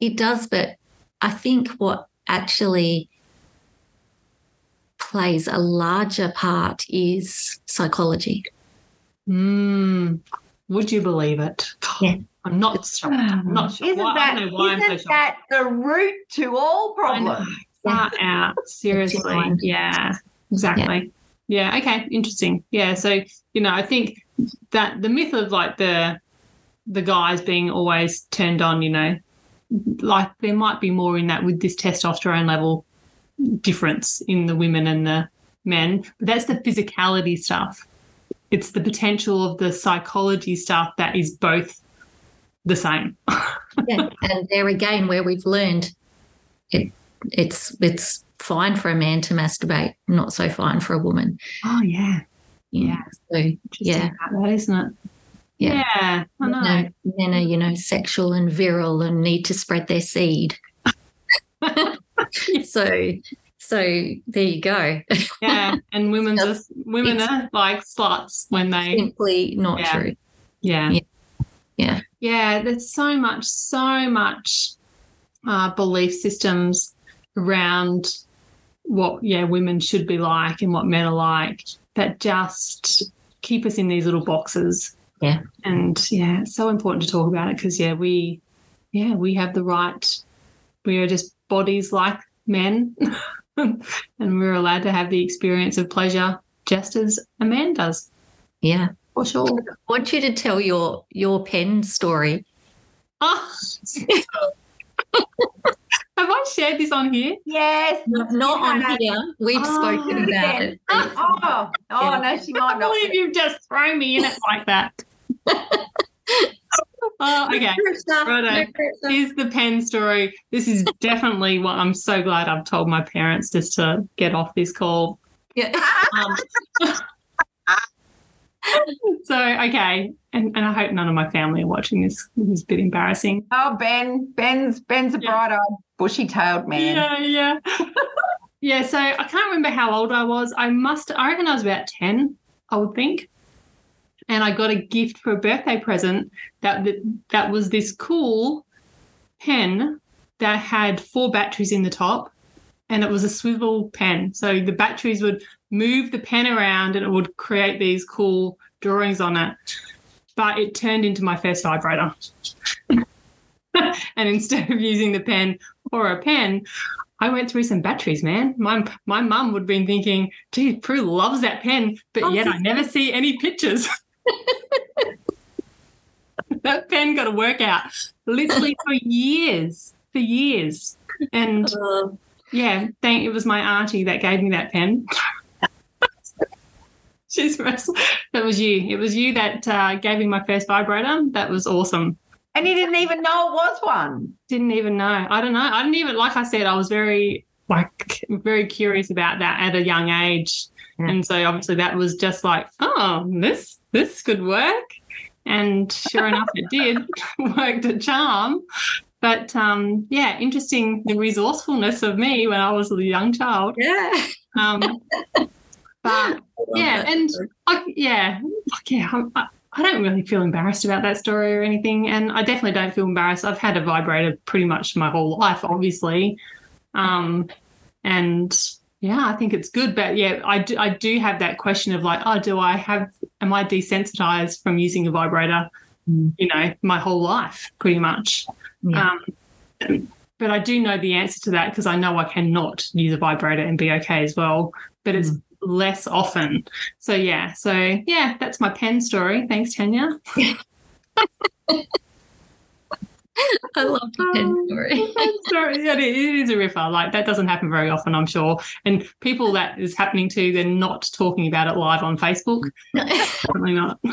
it does, but I think what actually plays a larger part is psychology. Mm, would you believe it? Yeah. I'm not shocked. I'm not sure. Isn't Why- I that, don't know why I'm so that the root to all problems? Far out. (laughs) Seriously. Yeah. Exactly. Yeah. Okay. Interesting. Yeah. So you know, I think that the myth of like the the guys being always turned on, you know, like there might be more in that with this testosterone level difference in the women and the men. But that's the physicality stuff. It's the potential of the psychology stuff that is both the same. (laughs) yeah. And there again, where we've learned it, it's it's fine for a man to masturbate, not so fine for a woman. Oh yeah. Yeah. So Yeah. that, isn't it? Yeah. Yeah. I know. men are, men are, you know, sexual and virile and need to spread their seed. (laughs) so so there you go. (laughs) yeah, and women's Just- women are like sluts when they Simply not Yeah. true. yeah Yeah. Yeah. yeah. There's so much, so much uh, belief systems around what yeah women should be like and what men are like that just keep us in these little boxes. Yeah. and yeah, it's so important to talk about it because yeah, we yeah we have the right. We are just bodies like men. (laughs) and we're allowed to have the experience of pleasure just as a man does, Yeah. for sure. I want you to tell your your pen story. Oh. (laughs) Have I shared this on here? Yes. Not, not on here. We've Oh, spoken about yeah. it. Oh, oh Yeah. no, she I might can't not. believe you've just thrown me in it like that. (laughs) oh, okay. Righto. Here's the pen story. This is definitely what I'm so glad I've told my parents just to get off this call. Yeah. (laughs) Um, (laughs) (laughs) so okay, and, and I hope none of my family are watching this. This is a bit embarrassing. Oh, Ben, Ben's Ben's a Yeah. bright-eyed, bushy-tailed man. Yeah, yeah. (laughs) yeah, so I can't remember how old I was. I must I reckon I was about 10, I would think. And I got a gift for a birthday present that that, that was this cool pen that had four batteries in the top and it was a swivel pen. So the batteries would move the pen around and it would create these cool drawings on it. But it turned into my first vibrator. (laughs) and instead of using the pen or a pen, I went through some batteries, man. My my mum would have been thinking, gee, Prue loves that pen, but Oh, yet I never see any pictures. (laughs) that pen got a workout literally for years, for years. And uh. yeah, thank it was my auntie that gave me that pen. (laughs) (laughs) That was you. It was you that uh, gave me my first vibrator. That was awesome. And he didn't even know it was one. Didn't even know. I don't know. I didn't even like I said. I was very like very curious about that at a young age, Yeah. and so obviously that was just like, oh, this this could work, and sure enough, it did (laughs) worked a charm. But um, yeah, interesting the resourcefulness of me when I was a young child. Yeah. Um, but yeah, and like yeah, like yeah, I'm- I, I don't really feel embarrassed about that story or anything, and I definitely don't feel embarrassed. I've had a vibrator pretty much my whole life, obviously, um, and yeah, I think it's good. But yeah, I do, I do have that question of like, oh, do I have? Am I desensitized from using a vibrator? Mm. You know, my whole life, pretty much. Yeah. Um, but I do know the answer to that because I know I cannot use a vibrator and be okay as well. But it's less often. So yeah, so yeah, that's my pen story. Thanks, Tanya. (laughs) I love the pen oh, story. Pen story. Yeah, it is a ripper. Like that doesn't happen very often, I'm sure. And people that is happening to, they're not talking about it live on Facebook. Definitely not. (laughs)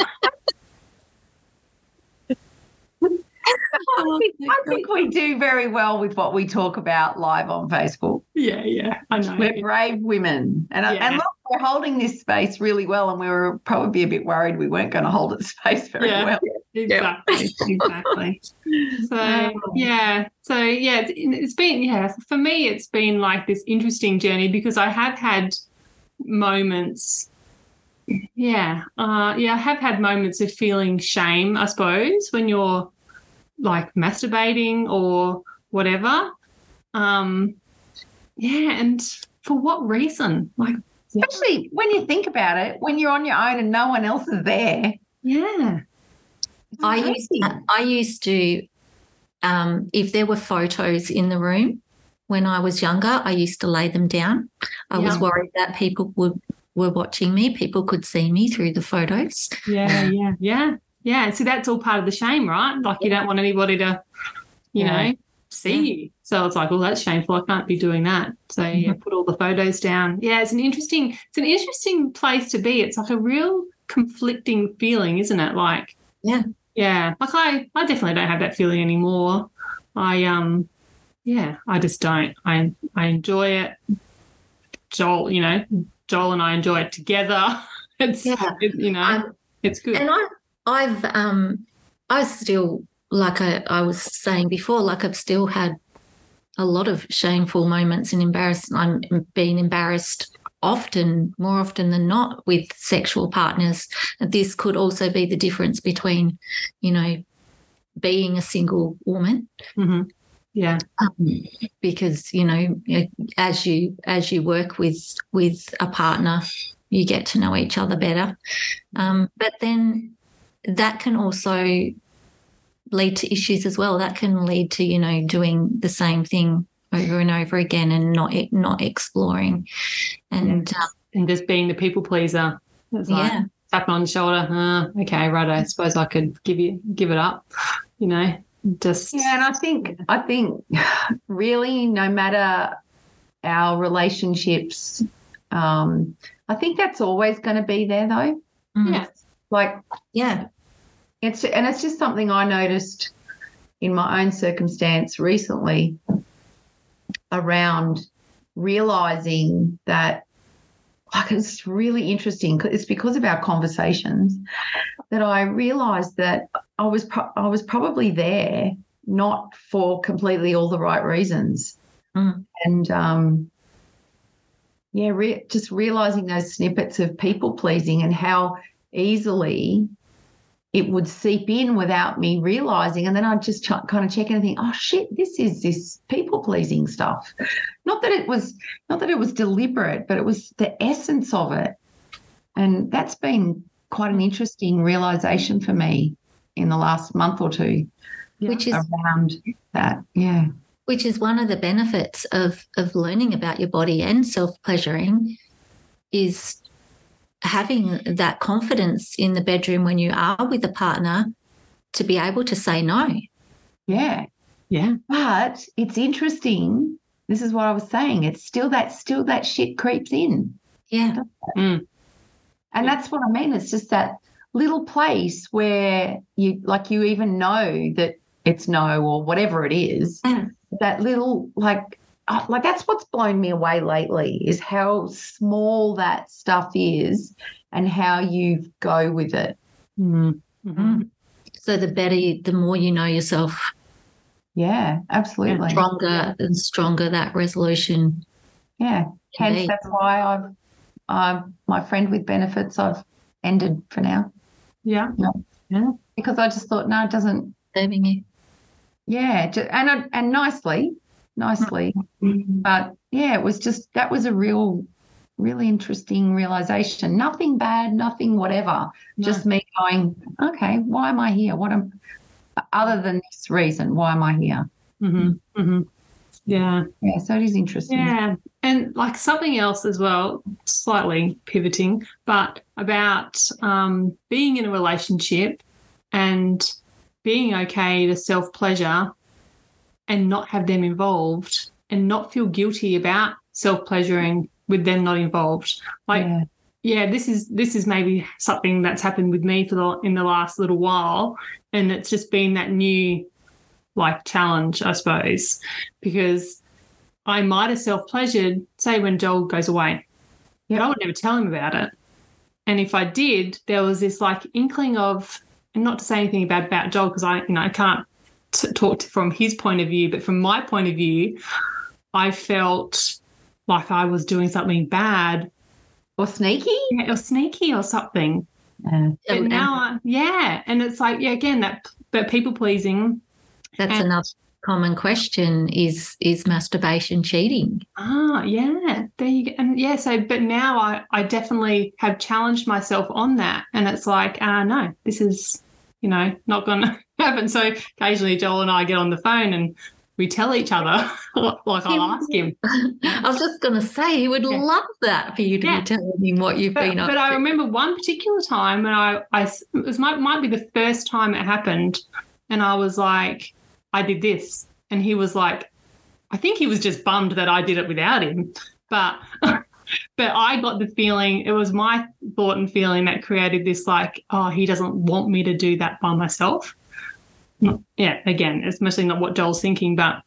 Oh, I think, I think we do very well with what we talk about live on Facebook. Yeah, yeah, I know. We're brave women. And, Yeah. and look, we're holding this space really well. And we were probably a bit worried we weren't going to hold its (laughs) space very Yeah. well. Exactly, (laughs) exactly. So Oh. yeah, so yeah, it's, it's been yeah for me it's been like this interesting journey because I have had moments. Yeah, uh, yeah, I have had moments of feeling shame. I suppose when you're like masturbating or whatever. Um, yeah, and for what reason? Like, Especially when you think about it, when you're on your own and no one else is there. yeah, I used crazy. I used to um, if there were photos in the room when I was younger, I used to lay them down. I was worried that people would were watching me. People could see me through the photos. Yeah, yeah, yeah, yeah. So that's all part of the shame, right? Like you don't want anybody to, you Yeah. know, see you. So it's like, well, that's shameful. I can't be doing that. So Mm-hmm. yeah, put all the photos down. Yeah, it's an interesting, it's an interesting place to be. It's like a real conflicting feeling, isn't it? Like, Yeah. yeah. Like I, I definitely don't have that feeling anymore. I um, yeah, I just don't. I I enjoy it. Joel, you know, Joel and I enjoy it together. (laughs) It's Yeah. it, you know, Um, it's good. And I, I've, um, I still, like I, I was saying before, like I've still had a lot of shameful moments and embarrassed. I'm being embarrassed often, more often than not, with sexual partners. This could also be the difference between, you know, being a single woman hmm Yeah. um, because you know as you as you work with with a partner you get to know each other better um, but then that can also lead to issues as well that can lead to you know doing the same thing over and over again and not not exploring and um, And just being the people pleaser. It's like yeah tap on the shoulder. Uh, okay, right. I suppose I could give you give it up. You know, just Yeah, and I think I think (sighs) really no matter our relationships, um, I think that's always going to be there though. Mm. yeah. Like yeah it's and it's just something I noticed in my own circumstance recently around realizing that like it's really interesting. It's because of our conversations that I realized that I was pro- I was probably there not for completely all the right reasons, Mm. and um, yeah, re- just realizing those snippets of people pleasing and how easily it would seep in without me realizing. And then I'd just ch- kind of check and think, oh shit, this is this people pleasing stuff. Not that it was not that it was deliberate, but it was the essence of it. And that's been quite an interesting realization for me in the last month or two Yeah. which is around that. Yeah. which is one of the benefits of of learning about your body and self pleasuring is having that confidence in the bedroom when you are with a partner to be able to say no. Yeah. Yeah. But it's interesting. This is what I was saying. It's still that still that shit creeps in. Yeah. Mm. And that's what I mean. It's just that little place where you like you even know that it's no or whatever it is. Yeah. That little like uh, like that's what's blown me away lately is how small that stuff is and how you go with it. Mm. Mhm. So the better, you, the more you know yourself, Yeah, absolutely. stronger and stronger that resolution. Yeah. Hence be. that's why I've I've my friend with benefits I've ended for now Yeah. Yeah. Because I just thought no it doesn't Serving you. yeah and and nicely nicely but yeah it was just that was a real really interesting realization nothing bad nothing whatever No. just me going okay why am I here what am other than this reason why am I here Mhm. Mhm. Yeah. yeah so it is interesting Yeah. And like something else as well, slightly pivoting, but about um, being in a relationship and being okay to self pleasure and not have them involved and not feel guilty about self pleasuring with them not involved. Like, yeah. yeah, this is this is maybe something that's happened with me for the in the last little while, and it's just been that new like challenge, I suppose, because I might have self pleasured, say when Joel goes away, Yep. but I would never tell him about it. And if I did, there was this like inkling of, and not to say anything bad about Joel because I, you know, I can't t- talk to, from his point of view, but from my point of view, I felt like I was doing something bad or sneaky or sneaky or something. yeah. But And- now, I, yeah, and it's like, yeah, again, that but people pleasing. That's And- another common question is is masturbation cheating? Ah, yeah, there you go. And yeah, so but now I I definitely have challenged myself on that, and it's like, ah, no, this is you know not going to (laughs) happen. So occasionally, Joel and I get on the phone and we tell each other, (laughs) like I'll ask him. (laughs) I was just going to say he would Yeah. love that for you to Yeah. be telling him what you've But, been up but I remember one particular time, and I, I it was might might be the first time it happened, and I was like, I did this, and he was like, I think he was just bummed that I did it without him, but. But I got the feeling it was my thought and feeling that created this like, oh, he doesn't want me to do that by myself. Not- Yeah, again, it's mostly not what Joel's thinking, but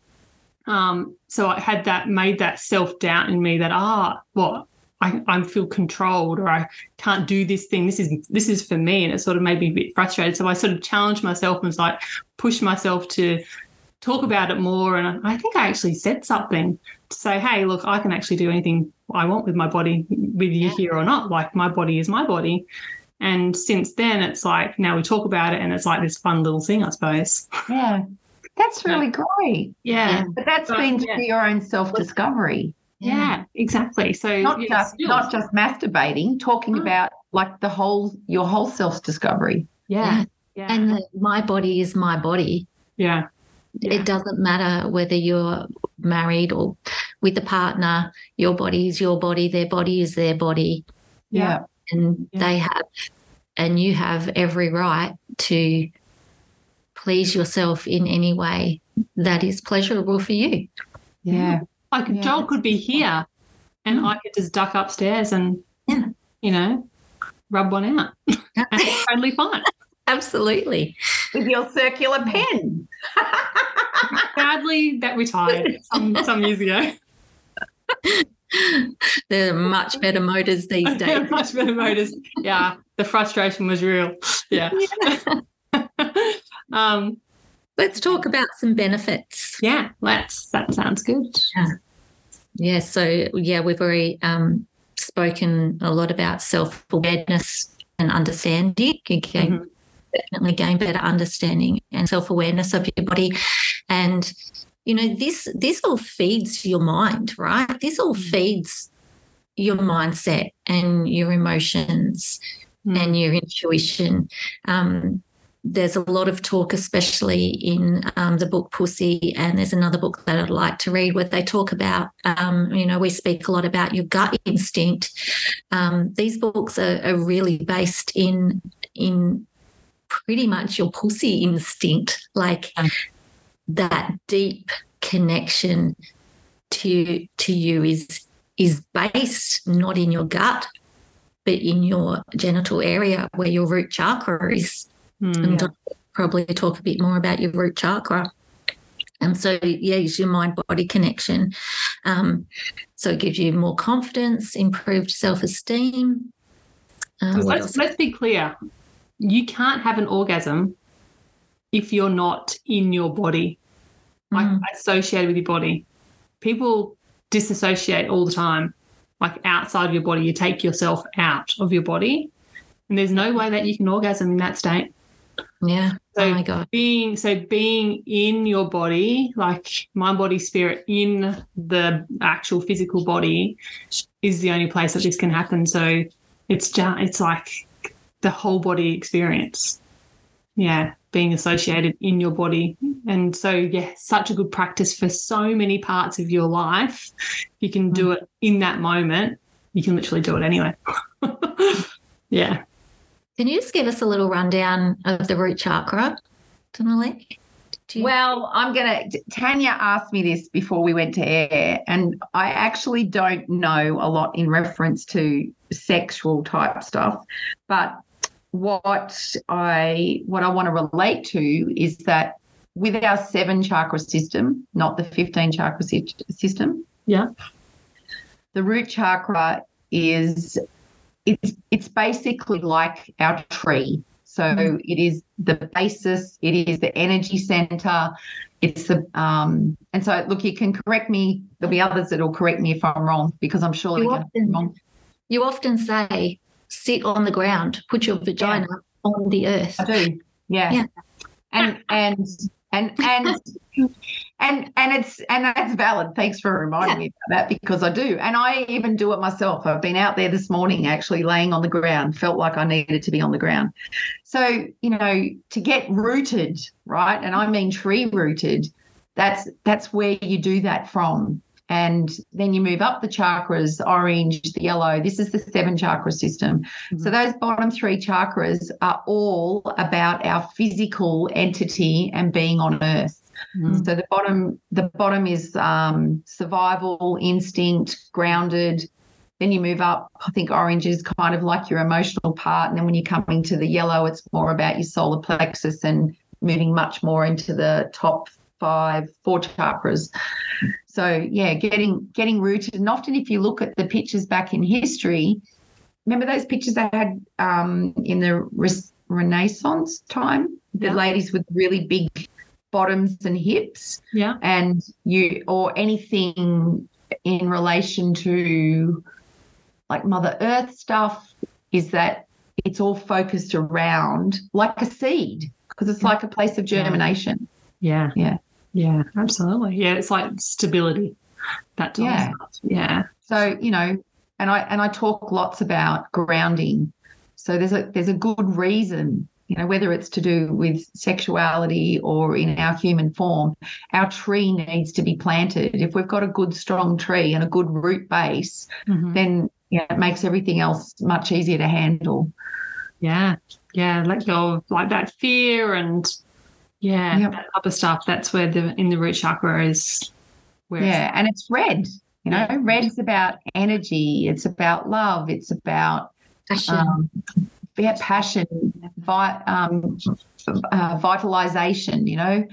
um, so I had that made that self doubt in me that ah, well, I, I feel controlled or I can't do this thing. This is this is for me, and it sort of made me a bit frustrated. So I sort of challenged myself and was like push myself to talk about it more. And I, I think I actually said something to say, hey, look, I can actually do anything I want with my body, with you Yeah. here or not. Like my body is my body. And since then, it's like now we talk about it, and it's like this fun little thing, I suppose. yeah that's Yeah. really great Yeah, but that's But, been yeah. through your own self-discovery yeah, exactly. So not yeah, just skills. not just masturbating talking Mm. about like the whole your whole self-discovery yeah, yeah, And the, my body is my body. yeah. Yeah. It doesn't matter whether you're married or with a partner. Your body is your body. Their body is their body, yeah. And Yeah. they have, and you have every right to please yourself in any way that is pleasurable for you. yeah Like Yeah, Joel could be here and Mm. I could just duck upstairs and, Yeah. you know, rub one out. (laughs) and it's totally fine. Absolutely. with your circular pen (laughs) Sadly, that retired some, some years ago. (laughs) There are much better motors these (laughs) days. much better motors. Yeah, the frustration was real. (laughs) Yeah. um, Let's talk about some benefits. yeah, let's. That sounds good. Yeah, so yeah, we've already um, spoken a lot about self awareness and understanding. You gain, Mhm. definitely gain better understanding and self awareness of your body, and you know this this all feeds your mind, right? This all feeds your mindset and your emotions Mm. and your intuition. Um, there's a lot of talk, especially in um, the book Pussy, and there's another book that I'd like to read where they talk about, um, you know, we speak a lot about your gut instinct. Um, these books are, are really based in in pretty much your pussy instinct, like Mm. That deep connection to to you is is based not in your gut but in your genital area where your root chakra is. Mm. And I'll probably talk a bit more about your root chakra. And so, yeah, it's your mind body connection. Um, so it gives you more confidence, improved self esteem. 'Cause what let's, let's be clear. You can't have an orgasm if you're not in your body, like Mm. associated with your body. People disassociate all the time, like outside of your body. You take yourself out of your body, and there's no way that you can orgasm in that state. Yeah. So oh my God. being so being in your body, like mind, body, spirit, in the actual physical body, is the only place that this can happen. So it's just it's like the whole body experience. Yeah, being associated in your body, and so yeah, such a good practice for so many parts of your life. You can do it in that moment. You can literally do it anyway. (laughs) yeah. Can you just give us a little rundown of the root chakra, Tonali? You- Well, I'm going to. Tanya asked me this before we went to air, and I actually don't know a lot in reference to sexual type stuff. But what I what I want to relate to is that with our seven chakra system, not the 15 chakra sy- system, Yeah. the root chakra is it's it's basically like our tree. So Mhm. it is the basis, it is the energy center, it's the um and so look, you can correct me. There'll be others that'll correct me if I'm wrong because I'm sure You they're gonna be often- wrong. You often say, sit on the ground, put your vagina on the earth. I do. Yeah. Yeah. And and and and and and it's and that's valid. Thanks for reminding me about that because I do. And I even do it myself. I've been out there this morning actually laying on the ground, felt like I needed to be on the ground. So, you know, to get rooted, right? And I mean tree rooted, that's that's where you do that from. And then you move up the chakras, orange, the yellow. This is the seven chakra system. So those bottom three chakras are all about our physical entity and being on earth. Mm. So the bottom, the bottom is um, survival, instinct, grounded. Then you move up. I think orange is kind of like your emotional part, and then when you're coming to the yellow, it's more about your solar plexus and moving much more into the top five, four chakras. So yeah, getting getting rooted, and often if you look at the pictures back in history, remember those pictures they had um, in the Res- Renaissance time, the Yeah. ladies with really big bottoms and hips Yeah. and you or anything in relation to like mother earth stuff is that it's all focused around like a seed because it's like a place of germination Yeah. Yeah. Yeah. Absolutely. Yeah. It's like stability. That Yeah. Yeah. so you know and i and i talk lots about grounding so there's a there's a good reason you know whether it's to do with sexuality or in our human form our tree needs to be planted if we've got a good strong tree and a good root base Mhm. then yeah, it makes everything else much easier to handle. Yeah. Yeah. Let go of like that fear and yeah, Yep. that type of stuff. That's where the in the root chakra is where it's Yeah, and it's red. You know, Yeah. is about energy. It's about love. It's about Passion. um, yeah, passion, vi- um, uh, vitalization. You know,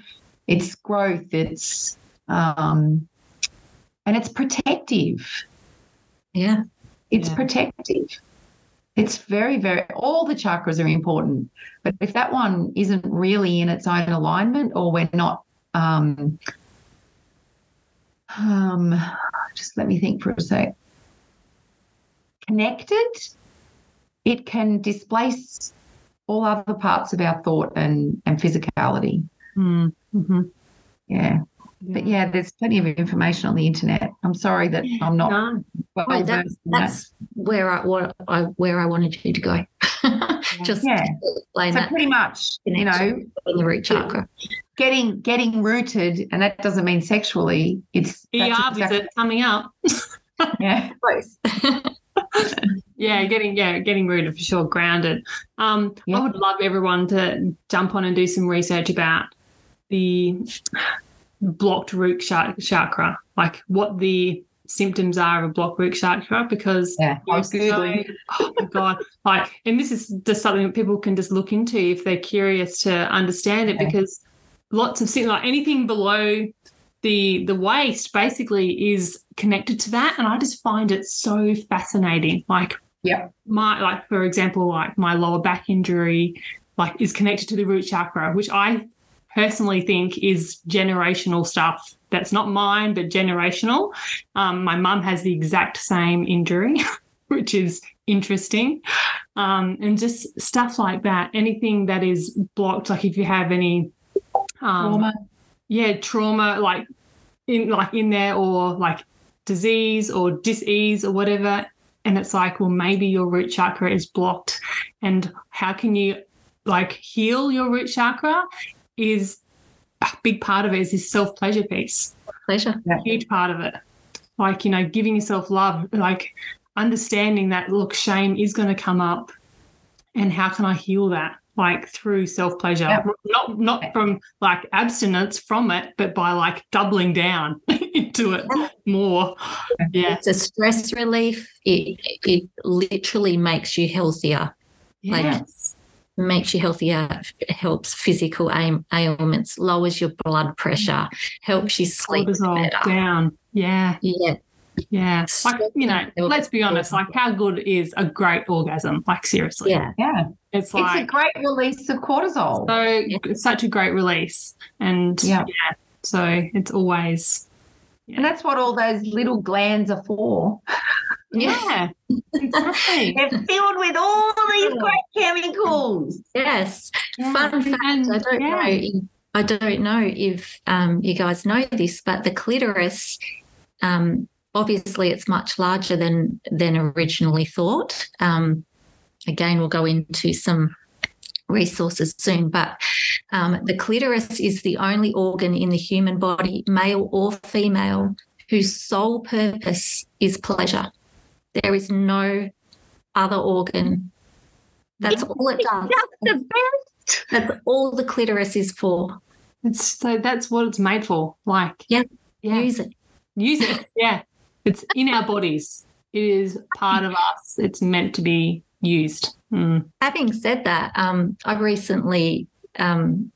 it's growth. It's um, and it's protective. Yeah. It's Yeah. protective. It's very, very, all the chakras are important. But if that one isn't really in its own alignment or we're not, um, um, just let me think for a sec, connected, it can displace all other parts of our thought and, and physicality. Mm, mhm. Yeah. But yeah, there's plenty of information on the internet. I'm sorry that I'm not No. well Right, versed that's that. where I what I where I wanted you to go. (laughs) Just Yeah. explain So that pretty much, you know, in the root chakra. getting getting rooted, and that doesn't mean sexually. It's ER that's exactly- visit coming up. (laughs) yeah, (laughs) Both. Yeah, getting yeah, getting rooted for sure, grounded. Um, Yeah. I would love everyone to jump on and do some research about the blocked root cha- chakra, like what the symptoms are of a blocked root chakra, because yeah. I was so- oh my god, like, and this is just something that people can just look into if they're curious to understand it, because lots of symptoms, like anything below the the waist, basically is connected to that, and I just find it so fascinating. Like, yeah, my like for example, like my lower back injury, like is connected to the root chakra, which I personally think is generational stuff. That's not mine, but generational. Um, my mum has the exact same injury, (laughs) which is interesting. Um, and just stuff like that. Anything that is blocked, like if you have any um, Trauma. yeah, trauma like in like in there or like disease or disease or whatever. And it's like, well, maybe your root chakra is blocked. And how can you like heal your root chakra is a big part of it is this self-pleasure piece Pleasure. huge part of it. Like, you know, giving yourself love, like understanding that, look, shame is going to come up. And how can I heal that? Like through self pleasure, Yeah. not not from like abstinence from it, but by like doubling down (laughs) into it more. Yeah, It's a stress relief. It it literally makes you healthier. Like- yes, Makes you healthier. Helps physical ail- ailments. Lowers your blood pressure. Helps you sleep cortisol better. down. Yeah, Yeah. yeah. Like you know, let's be honest. Like, how good is a great orgasm? Like seriously, Yeah. Yeah, it's it's like a great release of cortisol. so it's such a great release and Yeah. yeah, so it's always and that's what all those little glands are for. Yeah. yeah exactly (laughs) They're filled with all these great chemicals. Yes. Yeah, Fun fact. I don't yeah. know. if- I don't know if um, you guys know this, but the clitoris, um, obviously, it's much larger than than originally thought. Um, again, we'll go into some resources soon, but um, the clitoris is the only organ in the human body, male or female, whose sole purpose is pleasure. There is no other organ. That's all it does. Just the best. That's all the clitoris is for. it's so that's what it's made for like Yeah. yeah Use it. use it yeah it's in our bodies it is part of us it's meant to be used Mm. Having said that, um, I recently um,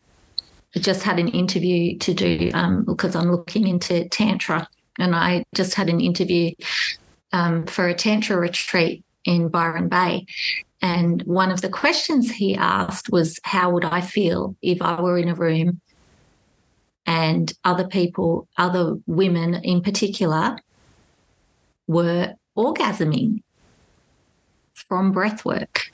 just had an interview to do um, because I'm looking into Tantra, and I just had an interview um, for a Tantra retreat in Byron Bay. And one of the questions he asked was, How would I feel if I were in a room and other people, other women in particular, were orgasming from breath work?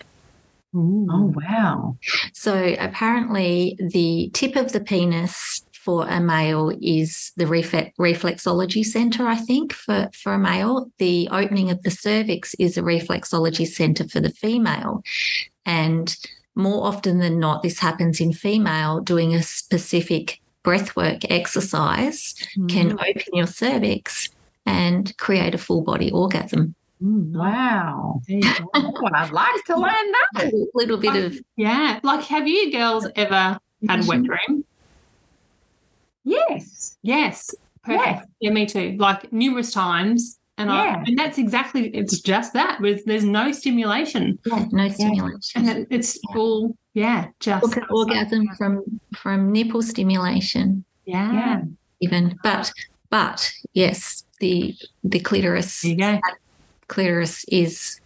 Oh wow. So apparently, the tip of the penis for a male is the reflexology center, I think, for, for a male. The opening of the cervix is a reflexology center for the female. And more often than not, this happens in female doing a specific breathwork exercise can mm. open your cervix and create a full body orgasm. Mm. Wow. There you go. (laughs) I'd like to learn that. A little bit of yeah like have you girls ever had a wet dream Yes. Yes. Perfect. Yes. Yeah, me too. Like numerous times. And Yeah. I and that's exactly it's just that. With there's no stimulation. yeah, no stimulation. And it, it's all yeah, just Look at orgasm from from nipple stimulation. Yeah. Yeah. even but but yes the the clitoris There you go. Clitoris is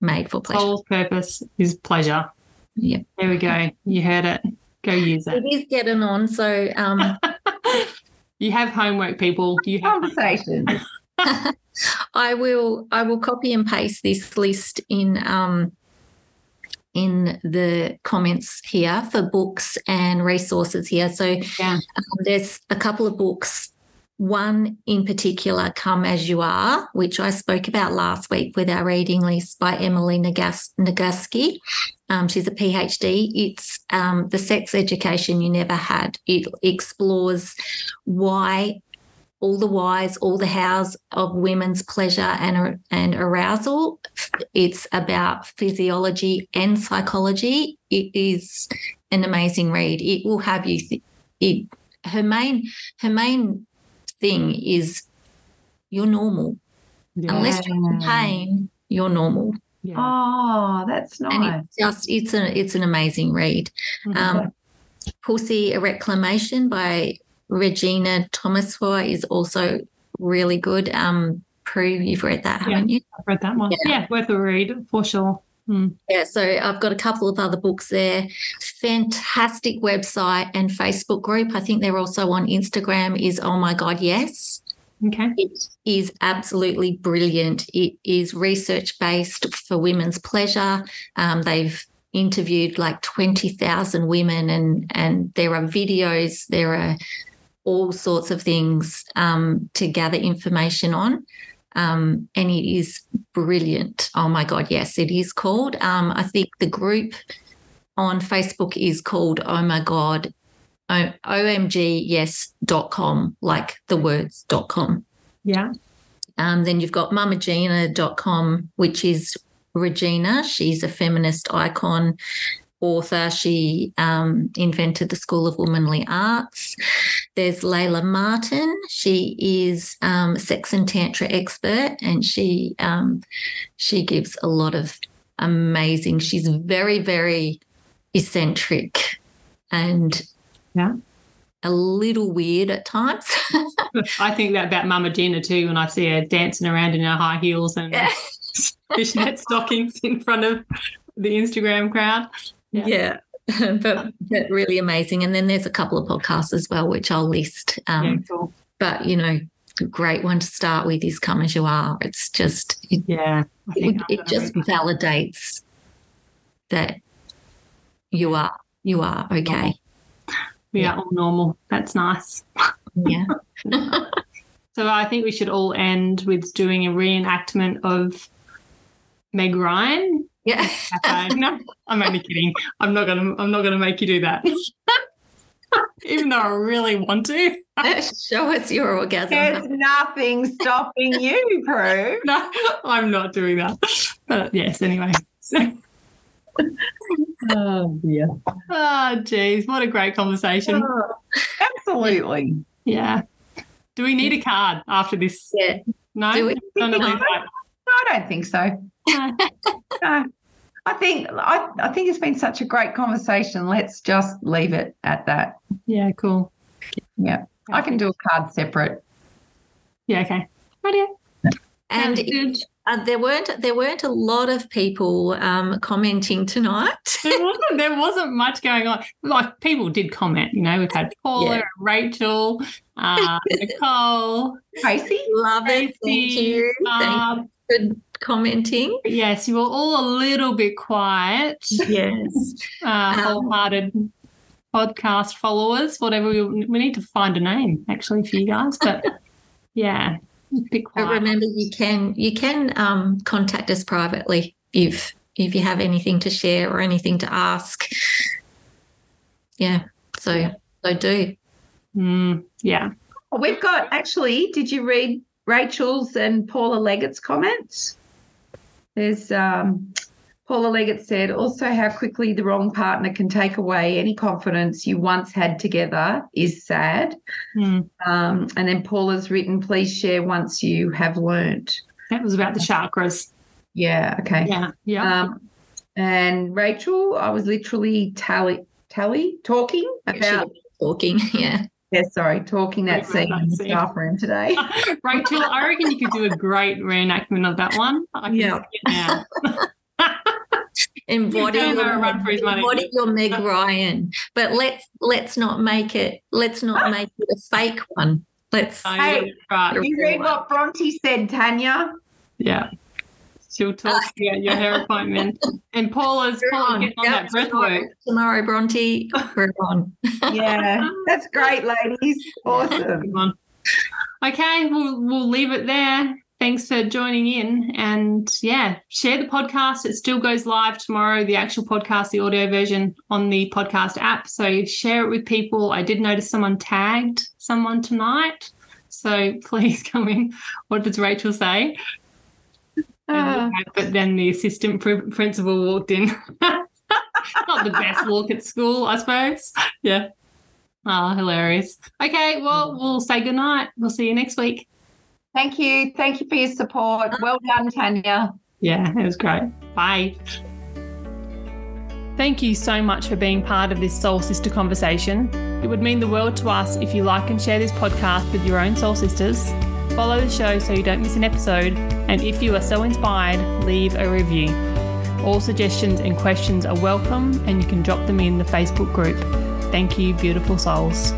made for pleasure. Soul's purpose is pleasure. Yeah. There we go. You heard it. Go use it. It is getting on. So um, (laughs) you have homework, people. You have Conversation. (laughs) I will I will copy and paste this list in um, in the comments here for books and resources here. So Yeah. um, there's a couple of books. One in particular, Come As You Are, which I spoke about last week with our reading list by Emily Nagas- Nagoski. Um, she's a PhD. It's um, the sex education you never had. It explores why all the whys, all the hows of women's pleasure and, and arousal. It's about physiology and psychology. It is an amazing read. It will have you. Th- it, her main her main thing is you're normal. Yeah. Unless you're in pain, you're normal. Yeah. Oh, that's And nice. it's just it's a it's an amazing read. Mhm. Um, Pussy a Reclamation by Regena Thomashauer is also really good. Um, Prue, you've read that, haven't you? I've read that one. Yeah. Yeah. worth a read for sure. Mm. Yeah, so I've got a couple of other books there. Fantastic website and Facebook group. I think they're also on Instagram. Is oh my god, yes. Okay. It is absolutely brilliant. It is research based for women's pleasure. Um, they've interviewed like 20,000 women and and there are videos, there are all sorts of things um, to gather information on. Um, and it is brilliant. Oh my God, yes, it is called. Um, I think the group on Facebook is called Oh My God, O- omgyes.com, like the words dot com. Yeah. Um, then you've got mamagina.com, which is Regena. She's a feminist icon, author. She um, invented the School of Womanly Arts. There's Layla Martin. She is um, sex and tantra expert, and she um, she gives a lot of amazing. She's very very eccentric and Yeah. a little weird at times. (laughs) I think that about Mama Gena too when I see her dancing around in her high heels and Yeah. (laughs) fishnet stockings in front of the Instagram crowd. Yeah. Yeah. (laughs) but, but really amazing. And then there's a couple of podcasts as well, which I'll list. Um, yeah, cool. But, you know, a great one to start with is Come As You Are. It's just, it, Yeah. It, it just validates that you are, you are okay. we yeah. are all normal. That's nice. Yeah. (laughs) (laughs) So I think we should all end with doing a reenactment of Meg Ryan. Yeah. No, I'm only kidding. I'm not gonna. I'm not gonna make you do that. (laughs) Even though I really want to. Show us your orgasm. There's nothing stopping you, Prue. (laughs) No, I'm not doing that. But yes, anyway. Oh, dear. oh, geez, what a great conversation. Oh, absolutely. Yeah. Do we need a card after this? Yeah. No, Do we? None of No. these, like, I don't think so. No. (laughs) No. I think I, I think it's been such a great conversation. Let's just leave it at that. Yeah, cool. Yeah. I can do a card separate. Yeah, okay. Right, And good. uh, there weren't there weren't a lot of people um, commenting tonight. (laughs) there wasn't there wasn't much going on. Like people did comment, you know, we've had Paula Yeah. Rachel, uh, (laughs) Nicole, Tracy? Love it. Thank Tracy, you. Thank you for commenting. Yes, you were all a little bit quiet. Yes. (laughs) Uh, Um, wholehearted podcast followers, whatever. We, we need to find a name actually for you guys, but (laughs) yeah, a bit But remember, you can you can um, contact us privately if if you have anything to share or anything to ask. Yeah. So so do. Mm, yeah. We've got actually, did you read Rachel's and Paula Leggett's comments? There's um, Paula Leggett said, also how quickly the wrong partner can take away any confidence you once had together is sad. Mm. Um, and then Paula's written, please share once you have learnt. That was about the chakras. Yeah, okay. Yeah. Yeah. Um, and Rachel, I was literally tally, tally talking about talking. (laughs) Yeah. Yeah, sorry, talking that scene in the scene. staff room today. (laughs) Rachel, I reckon you could do a great reenactment of that one. I can Yeah. see it now. (laughs) embody your, a run for his money. embody your Meg Ryan. But let's let's not make it let's not (laughs) make it a fake one. Let's Oh, Hey, right. you read what Bronte said, Tanya? Yeah. She'll talk about your hair (laughs) appointment. And Paula's Paula on. getting on Yep, that breath tomorrow, work. tomorrow, Bronte. We're on. (laughs) Yeah, that's great, ladies. Awesome. Okay, we'll we'll leave it there. Thanks for joining in. And yeah, share the podcast. It still goes live tomorrow, the actual podcast, the audio version on the podcast app. So share it with people. I did notice someone tagged someone tonight. So (laughs) please come in. What does Rachel say? Ah. but then the assistant pr- principal walked in. (laughs) Not the best look at school, I suppose. Yeah. Oh, hilarious. Okay, well, we'll say goodnight. We'll see you next week. Thank you. Thank you for your support. Well done, Tanya. Yeah, it was great. Bye. Thank you so much for being part of this Soul Sister conversation. It would mean the world to us if you like and share this podcast with your own soul sisters. Follow the show so you don't miss an episode. And if you are so inspired, leave a review. All suggestions and questions are welcome, and you can drop them in the Facebook group. Thank you, beautiful souls.